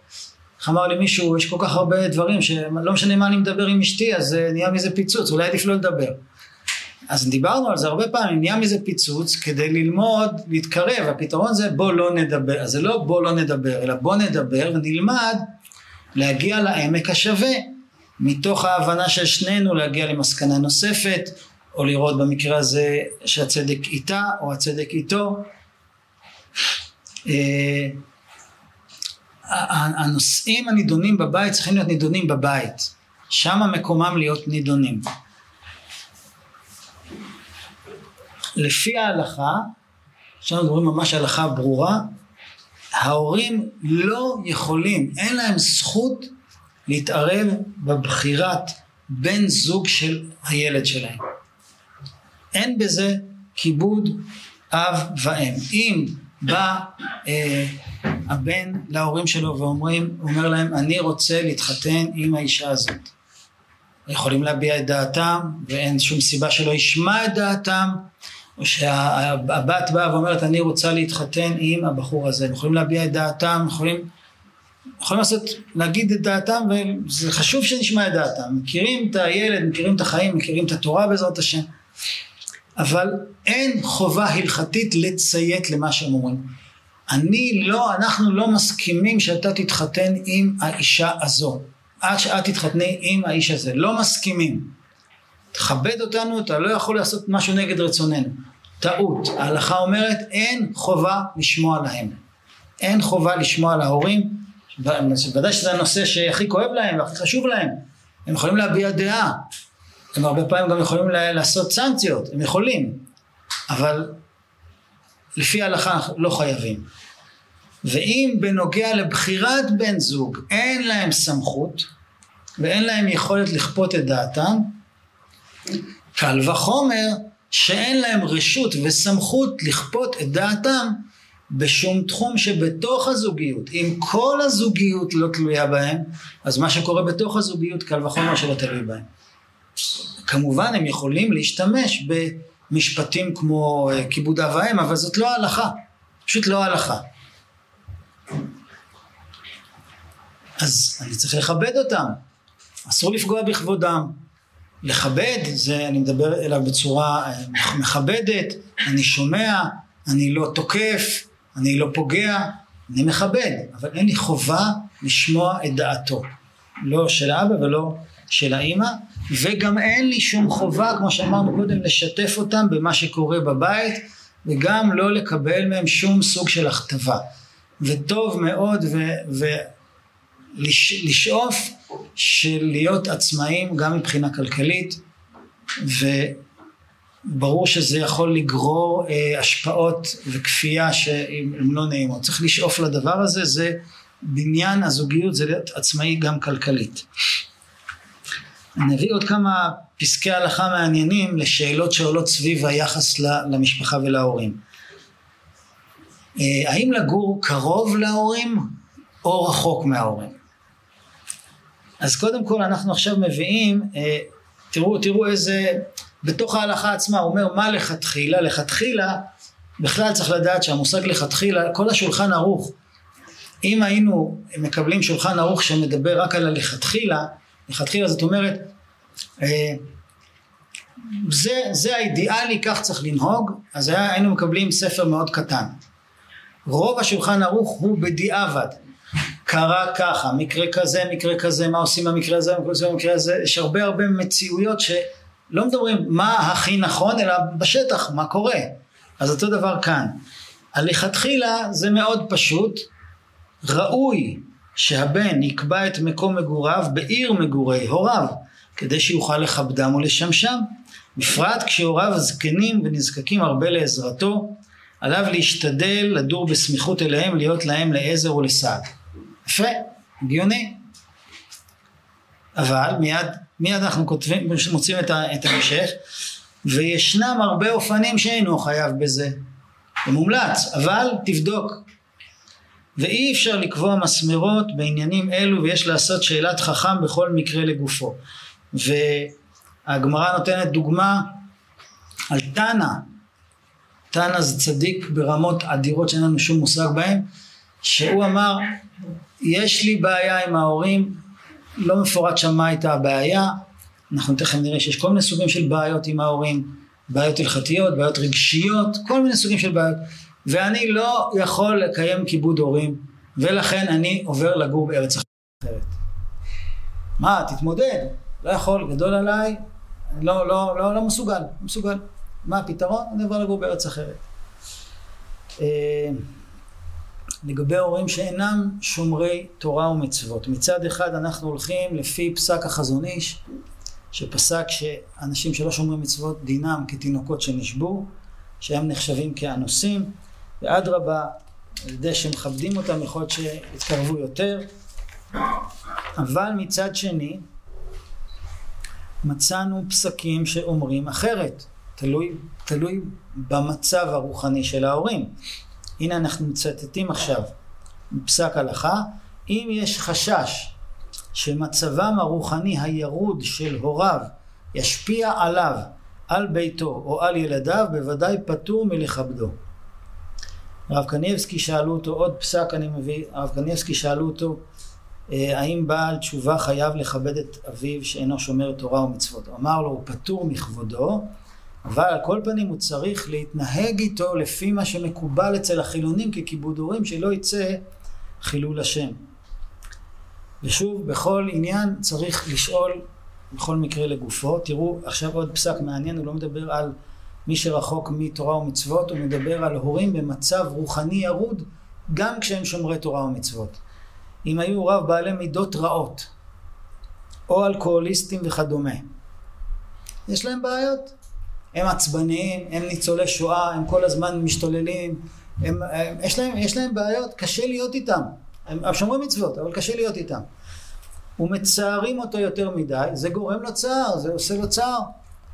איך אמר לי מישהו, יש כל כך הרבה דברים שלא משנה מה אני מדבר עם אשתי, אז אה, נהיה מזה פיצוץ, אולי עדיף לא לדבר. אז דיברנו על זה הרבה פעמים, נהיה מזה פיצוץ כדי ללמוד, להתקרב, הפתרון זה בוא לא נדבר, אז זה לא בוא לא נדבר, אלא בוא נדבר ונלמד להגיע לעמק השווה, מתוך ההבנה של שנינו להגיע למסקנה נוספת, או לראות במקרה הזה שהצדק איתה או הצדק איתו. אה, הנושאים הנידונים בבית צריכים להיות נידונים בבית, שם מקומם להיות נידונים. לפי ההלכה, עכשיו אנחנו מדברים ממש הלכה ברורה, ההורים לא יכולים, אין להם זכות להתערב בבחירת בן זוג של הילד שלהם. אין בזה כיבוד אב ואם. אם בא אה, הבן להורים שלו ואומרים, אומר להם, אני רוצה להתחתן עם האישה הזאת. יכולים להביע את דעתם, ואין שום סיבה שלא ישמע את דעתם, או שהבת באה ואומרת, אני רוצה להתחתן עם הבחור הזה. הם יכולים להביע את דעתם, יכולים, יכולים לעשות, להגיד את דעתם, וזה חשוב שנשמע את דעתם. מכירים את הילד, מכירים את החיים, מכירים את התורה בעזרת השם. אבל אין חובה הלכתית לציית למה שהם אומרים. אני לא, אנחנו לא מסכימים שאתה תתחתן עם האישה הזו. עד שאת תתחתני עם האיש הזה. לא מסכימים. תכבד אותנו, אתה לא יכול לעשות משהו נגד רצוננו. טעות. ההלכה אומרת אין חובה לשמוע להם. אין חובה לשמוע להורים, ודאי שזה הנושא שהכי כואב להם והכי חשוב להם. הם יכולים להביע דעה. הם הרבה פעמים גם יכולים לעשות סנקציות, הם יכולים. אבל לפי ההלכה לא חייבים. ואם בנוגע לבחירת בן זוג אין להם סמכות ואין להם יכולת לכפות את דעתם, קל וחומר שאין להם רשות וסמכות לכפות את דעתם בשום תחום שבתוך הזוגיות. אם כל הזוגיות לא תלויה בהם, אז מה שקורה בתוך הזוגיות קל וחומר שלא תלוי בהם. כמובן הם יכולים להשתמש במשפטים כמו אה, כיבוד אב ואם, אבל זאת לא ההלכה, פשוט לא ההלכה. אז אני צריך לכבד אותם, אסור לפגוע בכבודם. לכבד, זה אני מדבר אליו בצורה אה, מכבדת, אני שומע, אני לא תוקף, אני לא פוגע, אני מכבד, אבל אין לי חובה לשמוע את דעתו. לא של האבא ולא של האימא, וגם אין לי שום חובה, כמו שאמרנו קודם, לשתף אותם במה שקורה בבית, וגם לא לקבל מהם שום סוג של הכתבה. וטוב מאוד ולשאוף של להיות עצמאים גם מבחינה כלכלית וברור שזה יכול לגרור אה, השפעות וכפייה שהן לא נעימות. צריך לשאוף לדבר הזה, זה בניין הזוגיות זה להיות עצמאי גם כלכלית. אני אביא עוד כמה פסקי הלכה מעניינים לשאלות שעולות סביב היחס למשפחה ולהורים. אה, האם לגור קרוב להורים או רחוק מההורים? אז קודם כל אנחנו עכשיו מביאים, אה, תראו, תראו איזה, בתוך ההלכה עצמה הוא אומר מה לכתחילה, לכתחילה בכלל צריך לדעת שהמושג לכתחילה, כל השולחן ערוך, אם היינו מקבלים שולחן ערוך שמדבר רק על הלכתחילה, לכתחילה זאת אומרת, אה, זה, זה האידיאלי, כך צריך לנהוג, אז היה, היינו מקבלים ספר מאוד קטן. רוב השולחן ערוך הוא בדיעבד. קרה ככה, מקרה כזה, מקרה כזה, מה עושים במקרה הזה, מה עושים במקרה הזה, יש הרבה הרבה מציאויות שלא מדברים מה הכי נכון, אלא בשטח, מה קורה. אז אותו דבר כאן. הלכתחילה זה מאוד פשוט, ראוי שהבן יקבע את מקום מגוריו בעיר מגורי הוריו, כדי שיוכל לכבדם ולשמשם, בפרט כשהוריו זקנים ונזקקים הרבה לעזרתו, עליו להשתדל לדור בסמיכות אליהם, להיות להם לעזר ולסעד. יפה, הגיוני. אבל מיד, מיד אנחנו כותבים, מוצאים את, ההמשך, וישנם הרבה אופנים שאינו חייב בזה. זה מומלץ, אבל תבדוק. ואי אפשר לקבוע מסמרות בעניינים אלו ויש לעשות שאלת חכם בכל מקרה לגופו. והגמרא נותנת דוגמה על תנא תנא זה צדיק ברמות אדירות שאין לנו שום מושג בהן, שהוא אמר, יש לי בעיה עם ההורים, לא מפורט שם מה הייתה הבעיה, אנחנו תכף נראה שיש כל מיני סוגים של בעיות עם ההורים, בעיות הלכתיות, בעיות רגשיות, כל מיני סוגים של בעיות, ואני לא יכול לקיים כיבוד הורים, ולכן אני עובר לגור בארץ אחרת. מה, תתמודד, לא יכול, גדול עליי, לא, לא, לא, לא מסוגל, מסוגל. מה הפתרון? אני עובר לגור בארץ אחרת. לגבי הורים שאינם שומרי תורה ומצוות. מצד אחד אנחנו הולכים לפי פסק החזון איש, שפסק שאנשים שלא שומרים מצוות דינם כתינוקות שנשבו, שהם נחשבים כאנוסים, ואדרבה, על ידי שמכבדים אותם יכול להיות שיתקרבו יותר, אבל מצד שני, מצאנו פסקים שאומרים אחרת, תלוי, תלוי במצב הרוחני של ההורים. הנה אנחנו מצטטים עכשיו מפסק הלכה, אם יש חשש שמצבם הרוחני הירוד של הוריו ישפיע עליו, על ביתו או על ילדיו, בוודאי פטור מלכבדו. הרב קניבסקי שאלו אותו, עוד פסק אני מביא, הרב קניבסקי שאלו אותו, אה, האם בעל תשובה חייב לכבד את אביו שאינו שומר תורה ומצוות? אמר לו, הוא פטור מכבודו, אבל על כל פנים הוא צריך להתנהג איתו לפי מה שמקובל אצל החילונים ככיבוד הורים, שלא יצא חילול השם. ושוב, בכל עניין צריך לשאול בכל מקרה לגופו. תראו, עכשיו עוד פסק מעניין, הוא לא מדבר על מי שרחוק מתורה ומצוות, הוא מדבר על הורים במצב רוחני ירוד, גם כשהם שומרי תורה ומצוות. אם היו הוריו בעלי מידות רעות, או אלכוהוליסטים וכדומה, יש להם בעיות. הם עצבניים, הם ניצולי שואה, הם כל הזמן משתוללים, הם, הם, יש, להם, יש להם בעיות, קשה להיות איתם. הם שומרים מצוות, אבל קשה להיות איתם. ומצערים אותו יותר מדי, זה גורם לו צער, זה עושה לו צער.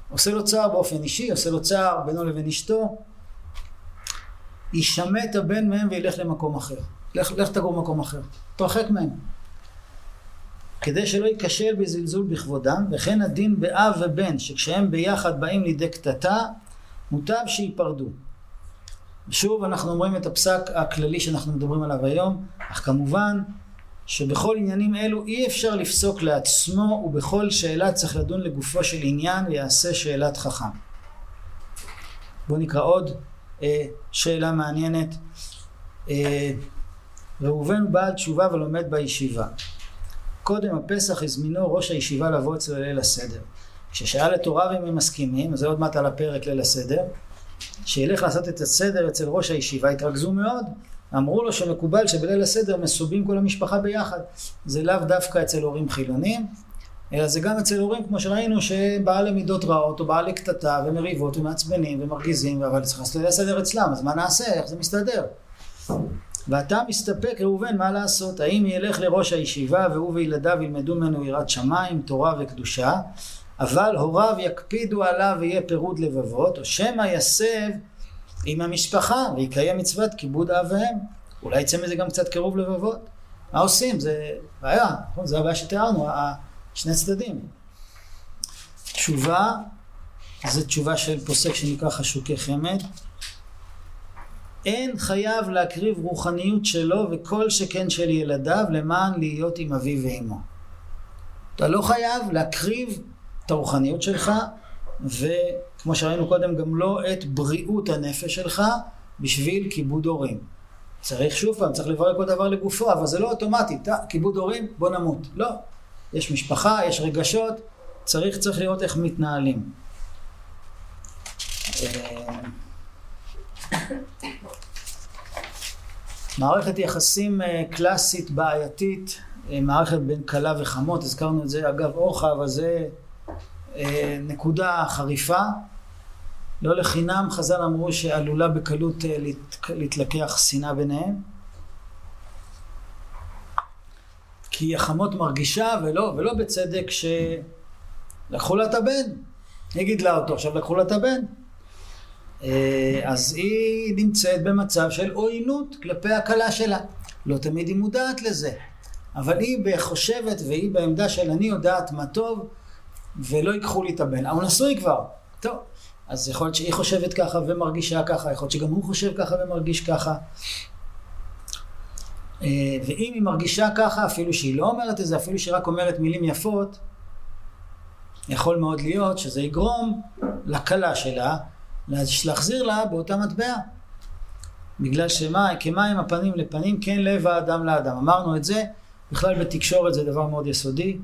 עושה לו צער באופן אישי, עושה לו צער בינו לבין אשתו. יישמט הבן מהם וילך למקום אחר. לך, לך תגור במקום אחר. תרחק מהם. כדי שלא ייכשל בזלזול בכבודם, וכן הדין באב ובן, שכשהם ביחד באים לידי קטטה, מוטב שייפרדו. שוב אנחנו אומרים את הפסק הכללי שאנחנו מדברים עליו היום, אך כמובן שבכל עניינים אלו אי אפשר לפסוק לעצמו ובכל שאלה צריך לדון לגופו של עניין ויעשה שאלת חכם. בואו נקרא עוד אה, שאלה מעניינת. אה, ראובן בעל תשובה ולומד בישיבה. קודם הפסח הזמינו ראש הישיבה לבוא אצלו לליל הסדר. כששאל את הוריו אם הם מסכימים, זה עוד מעט על הפרק ליל הסדר, שילך לעשות את הסדר אצל ראש הישיבה, התרכזו מאוד, אמרו לו שמקובל שבליל הסדר מסובים כל המשפחה ביחד. זה לאו דווקא אצל הורים חילונים, אלא זה גם אצל הורים, כמו שראינו, שבעל למידות רעות, או בעל לקטטה, ומריבות, ומעצבנים, ומרגיזים, אבל צריך לעשות ליל הסדר אצלם, אז מה נעשה? איך זה מסתדר? ואתה מסתפק, ראובן, מה לעשות? האם ילך לראש הישיבה והוא וילדיו ילמדו ממנו יראת שמיים, תורה וקדושה, אבל הוריו יקפידו עליו ויהיה פירוד לבבות, או שמא יסב עם המשפחה ויקיים מצוות כיבוד אב ואם. אולי יצא מזה גם קצת קירוב לבבות. מה עושים? זה בעיה, נכון? זה הבעיה שתיארנו, שני צדדים. תשובה, זו תשובה של פוסק שנקרא חשוקי חמד. אין חייב להקריב רוחניות שלו וכל שכן של ילדיו למען להיות עם אביו ואמו. אתה לא חייב להקריב את הרוחניות שלך וכמו שראינו קודם גם לא את בריאות הנפש שלך בשביל כיבוד הורים. צריך שוב פעם, צריך לברר כל דבר לגופו, אבל זה לא אוטומטי, כיבוד הורים, בוא נמות. לא. יש משפחה, יש רגשות, צריך, צריך לראות איך מתנהלים. אה, מערכת יחסים אה, קלאסית בעייתית, אה, מערכת בין כלה וחמות, הזכרנו את זה אגב אורחה, אבל זה אה, נקודה חריפה. לא לחינם חז"ל אמרו שעלולה בקלות להתלקח שנאה ביניהם. כי החמות מרגישה, ולא, ולא בצדק, שלקחו לה את הבן. היא גידלה אותו, עכשיו לקחו לה את הבן. אה, אז היא נמצאת במצב של עוינות כלפי הכלה שלה. לא תמיד היא מודעת לזה, אבל היא חושבת והיא בעמדה של אני יודעת מה טוב ולא ייקחו לי את הבן. הוא נשוי כבר, טוב. אז יכול להיות שהיא חושבת ככה ומרגישה ככה, יכול להיות שגם הוא חושב ככה ומרגיש ככה. אה, ואם היא מרגישה ככה, אפילו שהיא לא אומרת את זה, אפילו שהיא רק אומרת מילים יפות, יכול מאוד להיות שזה יגרום לכלה שלה להחזיר לה באותה מטבע. בגלל שמה, כמים הפנים לפנים, כן לב האדם לאדם. אמרנו את זה, בכלל בתקשורת זה דבר מאוד יסודי.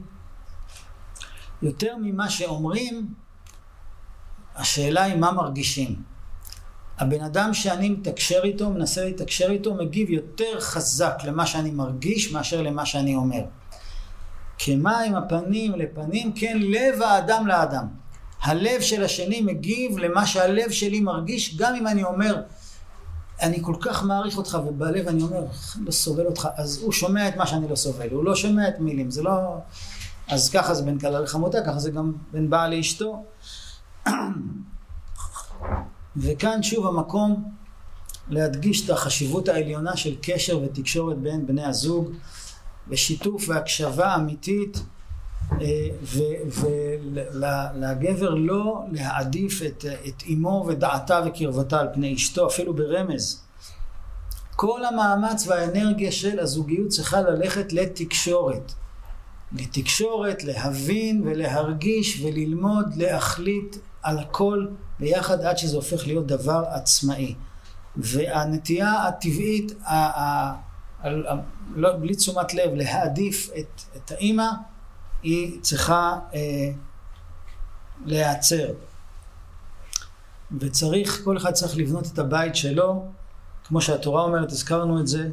יותר ממה שאומרים, השאלה היא מה מרגישים. הבן אדם שאני מתקשר איתו, מנסה להתקשר איתו, מגיב יותר חזק למה שאני מרגיש מאשר למה שאני אומר. כמים הפנים לפנים, כן לב האדם לאדם. הלב של השני מגיב למה שהלב שלי מרגיש, גם אם אני אומר, אני כל כך מעריך אותך, ובלב אני אומר, לא סובל אותך, אז הוא שומע את מה שאני לא סובל, הוא לא שומע את מילים, זה לא... אז ככה זה בין כלה לחמותה, ככה זה גם בין בעל לאשתו. וכאן שוב המקום להדגיש את החשיבות העליונה של קשר ותקשורת בין בני הזוג, ושיתוף והקשבה אמיתית, ולגבר לא להעדיף את, את אמו ודעתה וקרבתה על פני אשתו, אפילו ברמז. כל המאמץ והאנרגיה של הזוגיות צריכה ללכת לתקשורת. לתקשורת, להבין ולהרגיש וללמוד להחליט על הכל ביחד עד שזה הופך להיות דבר עצמאי. והנטייה הטבעית, ה- ה- ה- לא, בלי תשומת לב, להעדיף את, את האימא, היא צריכה אה, להיעצר. וצריך, כל אחד צריך לבנות את הבית שלו, כמו שהתורה אומרת, הזכרנו את זה,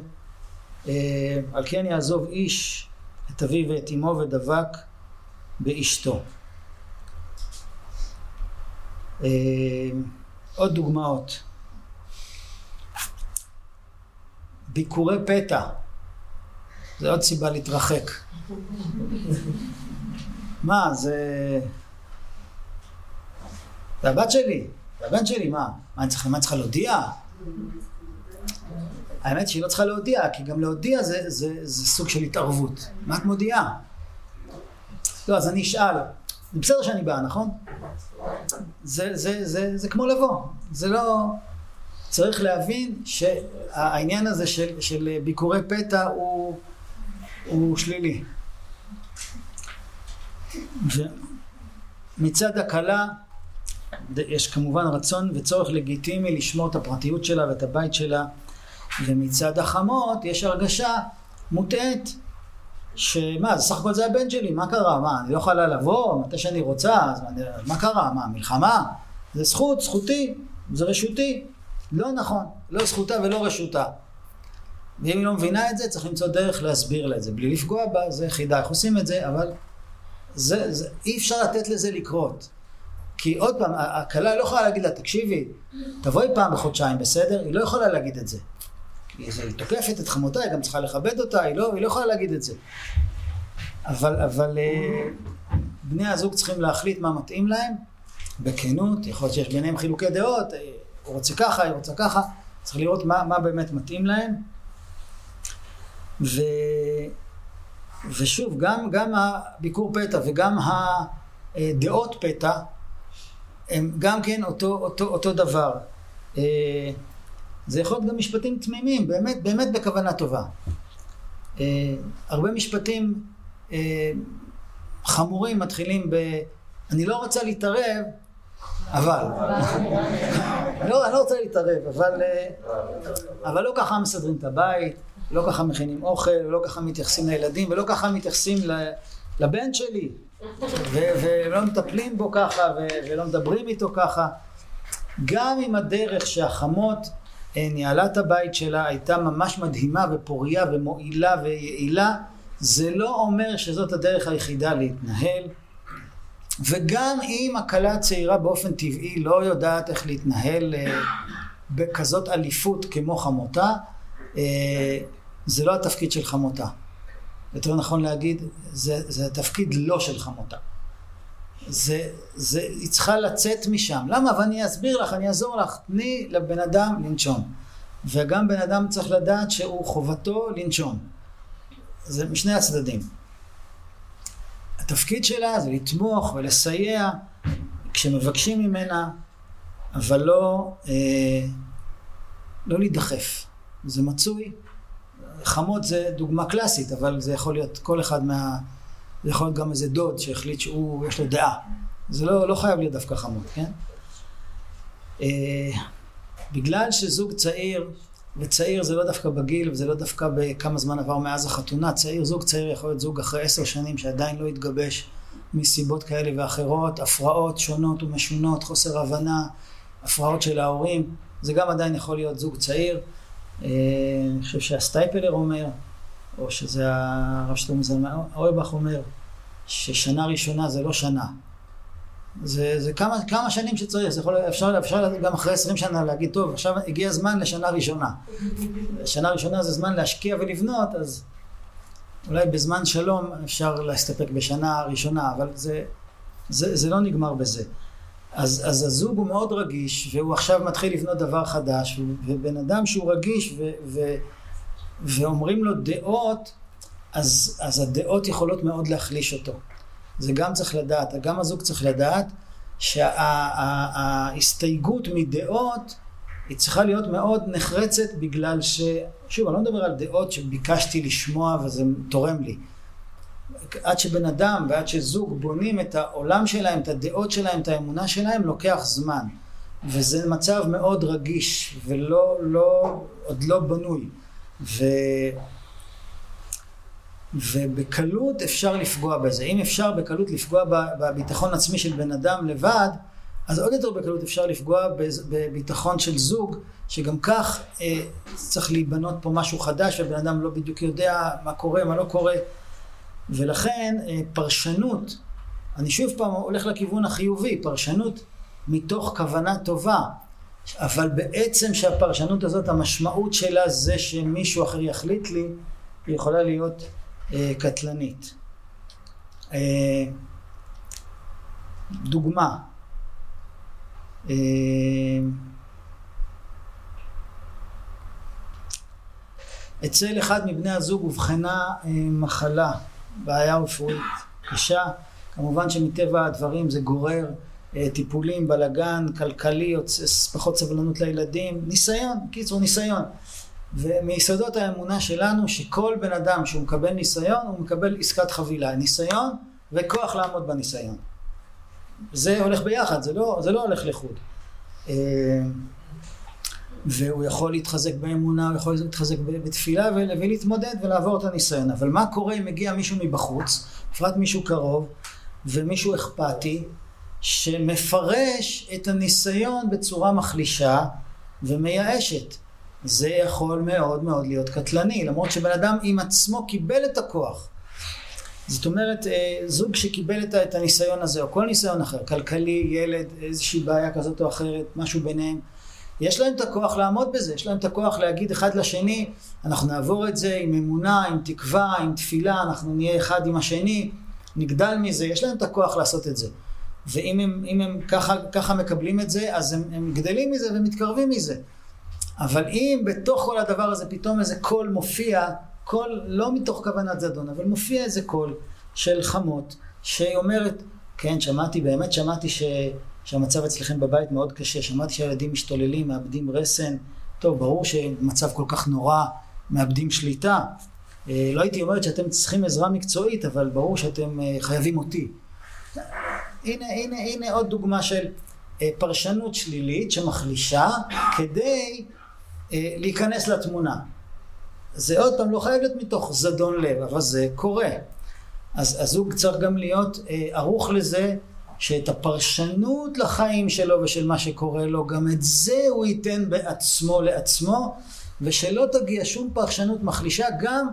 אה, על כן יעזוב איש את אביו ואת אמו ודבק באשתו. אה, עוד דוגמאות. ביקורי פתע, זה עוד סיבה להתרחק. מה, זה... זה הבת שלי, זה הבן שלי, מה? מה אני צריכה, מה צריכה להודיע? האמת שהיא לא צריכה להודיע, כי גם להודיע זה, זה, זה סוג של התערבות. מה את מודיעה? לא, אז אני אשאל. זה בסדר שאני באה, נכון? זה, זה, זה, זה כמו לבוא. זה לא... צריך להבין שהעניין הזה של, של ביקורי פתע הוא, הוא שלילי. ומצד הכלה יש כמובן רצון וצורך לגיטימי לשמור את הפרטיות שלה ואת הבית שלה ומצד החמות יש הרגשה מוטעית שמה, זה סך הכל זה הבן שלי, מה קרה? מה, אני לא יכולה לבוא מתי שאני רוצה, אז מה, מה קרה? מה, מלחמה? זה זכות, זכותי, זה רשותי. לא נכון, לא זכותה ולא רשותה. ואם היא לא מבינה את זה, צריך למצוא דרך להסביר לה את זה, בלי לפגוע בה, זה חידה, איך עושים את זה, אבל זה, זה, אי אפשר לתת לזה לקרות. כי עוד פעם, הכלה לא יכולה להגיד לה, תקשיבי, תבואי פעם בחודשיים, בסדר? היא לא יכולה להגיד את זה. היא תוקפת את חמותה, היא גם צריכה לכבד אותה, היא לא, היא לא יכולה להגיד את זה. אבל, אבל אה, בני הזוג צריכים להחליט מה מתאים להם, בכנות, יכול להיות שיש ביניהם חילוקי דעות, אה, הוא רוצה ככה, היא רוצה ככה, צריך לראות מה, מה באמת מתאים להם. ו... ושוב, גם, גם הביקור פתע וגם הדעות פתע הם גם כן אותו, אותו, אותו דבר. אה, זה יכול להיות גם משפטים תמימים, באמת, באמת בכוונה טובה. אה, הרבה משפטים אה, חמורים מתחילים ב... אני לא רוצה להתערב, אבל. לא, אני לא רוצה להתערב, אבל, אבל לא ככה מסדרים את הבית, לא ככה מכינים אוכל, לא ככה מתייחסים לילדים, ולא ככה מתייחסים לבן שלי, ולא מטפלים בו ככה, ולא מדברים איתו ככה. גם אם הדרך שהחמות אה, ניהלה את הבית שלה הייתה ממש מדהימה ופוריה ומועילה ויעילה, זה לא אומר שזאת הדרך היחידה להתנהל. וגם אם הכלה הצעירה באופן טבעי לא יודעת איך להתנהל אה, בכזאת אליפות כמו חמותה, זה לא התפקיד של חמותה. יותר נכון להגיד, זה, זה התפקיד לא של חמותה. זה, זה, היא צריכה לצאת משם. למה? ואני אסביר לך, אני אעזור לך. תני לבן אדם לנשום. וגם בן אדם צריך לדעת שהוא חובתו לנשום. זה משני הצדדים. התפקיד שלה זה לתמוך ולסייע כשמבקשים ממנה, אבל לא, אה, לא להידחף. זה מצוי. חמות זה דוגמה קלאסית, אבל זה יכול להיות כל אחד מה... זה יכול להיות גם איזה דוד שהחליט שהוא, יש לו דעה. זה לא, לא חייב להיות דווקא חמות, כן? אה, בגלל שזוג צעיר, וצעיר זה לא דווקא בגיל, וזה לא דווקא בכמה זמן עבר מאז החתונה, צעיר, זוג צעיר יכול להיות זוג אחרי עשר שנים שעדיין לא התגבש מסיבות כאלה ואחרות, הפרעות שונות ומשונות, חוסר הבנה, הפרעות של ההורים, זה גם עדיין יכול להיות זוג צעיר. אה, אני חושב שהסטייפלר אומר, או שזה הרב שלמה אויבך אומר, ששנה ראשונה זה לא שנה. זה, זה כמה, כמה שנים שצריך, זה יכול, אפשר, אפשר גם אחרי עשרים שנה להגיד, טוב, עכשיו הגיע הזמן לשנה ראשונה. שנה ראשונה זה זמן להשקיע ולבנות, אז אולי בזמן שלום אפשר להסתפק בשנה ראשונה, אבל זה, זה, זה לא נגמר בזה. אז, אז הזוג הוא מאוד רגיש, והוא עכשיו מתחיל לבנות דבר חדש, ובן אדם שהוא רגיש ו, ו, ואומרים לו דעות, אז, אז הדעות יכולות מאוד להחליש אותו. זה גם צריך לדעת, גם הזוג צריך לדעת שההסתייגות מדעות היא צריכה להיות מאוד נחרצת בגלל ש... שוב, אני לא מדבר על דעות שביקשתי לשמוע וזה תורם לי. עד שבן אדם ועד שזוג בונים את העולם שלהם, את הדעות שלהם, את האמונה שלהם, לוקח זמן. וזה מצב מאוד רגיש ולא, לא, עוד לא בנוי. ו... ובקלות אפשר לפגוע בזה. אם אפשר בקלות לפגוע בביטחון עצמי של בן אדם לבד, אז עוד יותר בקלות אפשר לפגוע בביטחון של זוג, שגם כך אה, צריך להיבנות פה משהו חדש, ובן אדם לא בדיוק יודע מה קורה, מה לא קורה. ולכן אה, פרשנות, אני שוב פעם הולך לכיוון החיובי, פרשנות מתוך כוונה טובה, אבל בעצם שהפרשנות הזאת, המשמעות שלה זה שמישהו אחר יחליט לי, היא יכולה להיות אה, קטלנית. אה, דוגמה, אה, אצל אחד מבני הזוג אובחנה מחלה, בעיה רפואית קשה, כמובן שמטבע הדברים זה גורר טיפולים, בלגן, כלכלי, פחות סבלנות לילדים, ניסיון, קיצור ניסיון. ומיסודות האמונה שלנו שכל בן אדם שהוא מקבל ניסיון הוא מקבל עסקת חבילה, ניסיון וכוח לעמוד בניסיון. זה הולך ביחד, זה לא, זה לא הולך לחוד. והוא יכול להתחזק באמונה, הוא יכול להתחזק בתפילה ולהתמודד ולעבור את הניסיון. אבל מה קורה אם מגיע מישהו מבחוץ, בפרט מישהו קרוב, ומישהו אכפתי, שמפרש את הניסיון בצורה מחלישה ומייאשת. זה יכול מאוד מאוד להיות קטלני, למרות שבן אדם עם עצמו קיבל את הכוח. זאת אומרת, אה, זוג שקיבל את הניסיון הזה, או כל ניסיון אחר, כלכלי, ילד, איזושהי בעיה כזאת או אחרת, משהו ביניהם, יש להם את הכוח לעמוד בזה, יש להם את הכוח להגיד אחד לשני, אנחנו נעבור את זה עם אמונה, עם תקווה, עם תפילה, אנחנו נהיה אחד עם השני, נגדל מזה, יש להם את הכוח לעשות את זה. ואם הם, הם ככה, ככה מקבלים את זה, אז הם, הם גדלים מזה ומתקרבים מזה. אבל אם בתוך כל הדבר הזה פתאום איזה קול מופיע, קול לא מתוך כוונת זדון, אבל מופיע איזה קול של חמות, שהיא אומרת, כן, שמעתי, באמת שמעתי ש, שהמצב אצלכם בבית מאוד קשה, שמעתי שהילדים משתוללים, מאבדים רסן, טוב, ברור שמצב כל כך נורא, מאבדים שליטה. אה, לא הייתי אומרת שאתם צריכים עזרה מקצועית, אבל ברור שאתם אה, חייבים אותי. הנה, הנה, הנה עוד דוגמה של אה, פרשנות שלילית שמחלישה כדי להיכנס לתמונה. זה עוד פעם לא חייב להיות מתוך זדון לב, אבל זה קורה. אז הזוג צריך גם להיות ערוך לזה שאת הפרשנות לחיים שלו ושל מה שקורה לו, גם את זה הוא ייתן בעצמו לעצמו, ושלא תגיע שום פרשנות מחלישה גם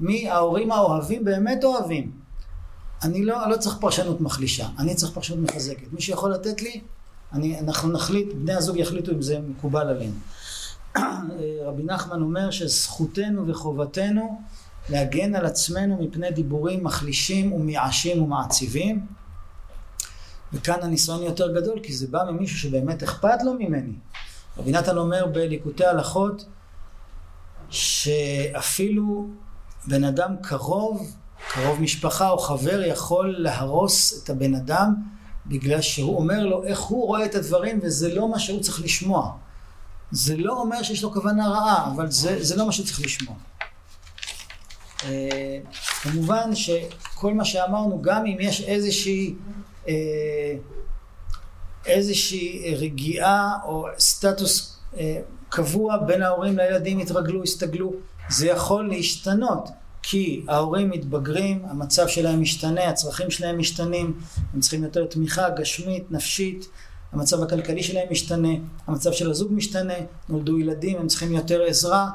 מההורים האוהבים באמת אוהבים. אני לא, לא צריך פרשנות מחלישה, אני צריך פרשנות מחזקת. מי שיכול לתת לי, אני, אנחנו נחליט, בני הזוג יחליטו אם זה מקובל עליהם. רבי נחמן אומר שזכותנו וחובתנו להגן על עצמנו מפני דיבורים מחלישים ומייאשים ומעציבים וכאן הניסיון יותר גדול כי זה בא ממישהו שבאמת אכפת לו ממני. רבי נתן אומר בליקוטי הלכות שאפילו בן אדם קרוב, קרוב משפחה או חבר יכול להרוס את הבן אדם בגלל שהוא אומר לו איך הוא רואה את הדברים וזה לא מה שהוא צריך לשמוע. זה לא אומר שיש לו כוונה רעה, אבל זה, זה לא מה שצריך לשמוע. אה, כמובן שכל מה שאמרנו, גם אם יש איזושהי, איזושהי רגיעה או סטטוס אה, קבוע בין ההורים לילדים, התרגלו, הסתגלו, זה יכול להשתנות. כי ההורים מתבגרים, המצב שלהם משתנה, הצרכים שלהם משתנים, הם צריכים יותר תמיכה גשמית, נפשית, המצב הכלכלי שלהם משתנה, המצב של הזוג משתנה, נולדו ילדים, הם צריכים יותר עזרה.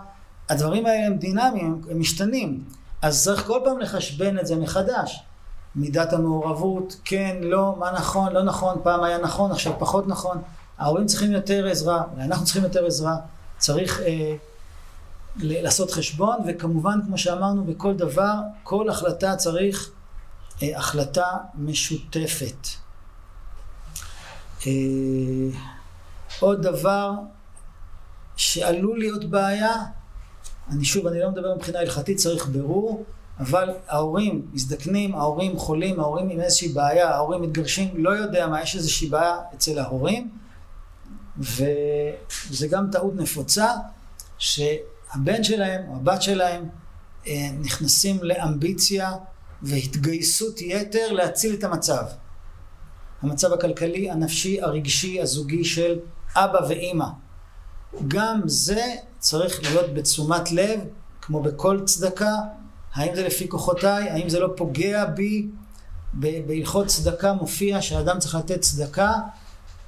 הדברים האלה הם דינמיים, הם משתנים. אז צריך כל פעם לחשבן את זה מחדש. מידת המעורבות, כן, לא, מה נכון, לא נכון, פעם היה נכון, עכשיו פחות נכון. ההורים צריכים יותר עזרה, אנחנו צריכים יותר עזרה, צריך אה, לעשות חשבון, וכמובן, כמו שאמרנו, בכל דבר, כל החלטה צריך אה, החלטה משותפת. אה, עוד דבר שעלול להיות בעיה, אני שוב, אני לא מדבר מבחינה הלכתית, צריך ברור, אבל ההורים מזדקנים, ההורים חולים, ההורים עם איזושהי בעיה, ההורים מתגרשים, לא יודע מה, יש איזושהי בעיה אצל ההורים, וזה גם טעות נפוצה, שהבן שלהם או הבת שלהם אה, נכנסים לאמביציה והתגייסות יתר להציל את המצב. המצב הכלכלי, הנפשי, הרגשי, הזוגי של אבא ואימא. גם זה צריך להיות בתשומת לב, כמו בכל צדקה, האם זה לפי כוחותיי, האם זה לא פוגע בי, בהלכות צדקה מופיע שאדם צריך לתת צדקה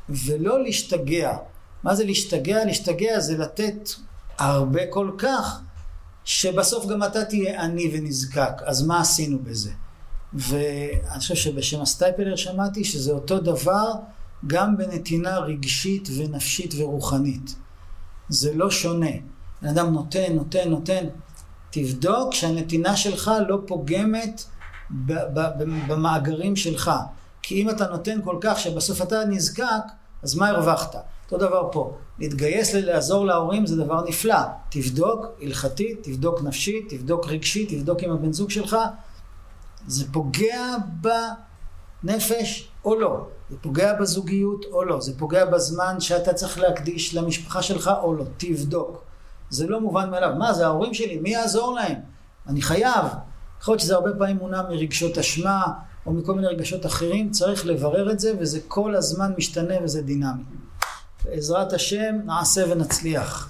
ולא להשתגע. מה זה להשתגע? להשתגע זה לתת הרבה כל כך, שבסוף גם אתה תהיה עני ונזקק. אז מה עשינו בזה? ואני חושב שבשם הסטייפלר שמעתי שזה אותו דבר גם בנתינה רגשית ונפשית ורוחנית. זה לא שונה. אדם נותן, נותן, נותן. תבדוק שהנתינה שלך לא פוגמת במאגרים שלך. כי אם אתה נותן כל כך שבסוף אתה נזקק, אז מה הרווחת? אותו דבר פה. להתגייס לעזור להורים זה דבר נפלא. תבדוק הלכתית, תבדוק נפשית, תבדוק רגשית, תבדוק עם הבן זוג שלך. זה פוגע בנפש או לא? זה פוגע בזוגיות או לא? זה פוגע בזמן שאתה צריך להקדיש למשפחה שלך או לא? תבדוק. זה לא מובן מאליו. מה, זה ההורים שלי, מי יעזור להם? אני חייב. יכול להיות שזה הרבה פעמים מונע מרגשות אשמה או מכל מיני רגשות אחרים, צריך לברר את זה וזה כל הזמן משתנה וזה דינמי. בעזרת השם נעשה ונצליח.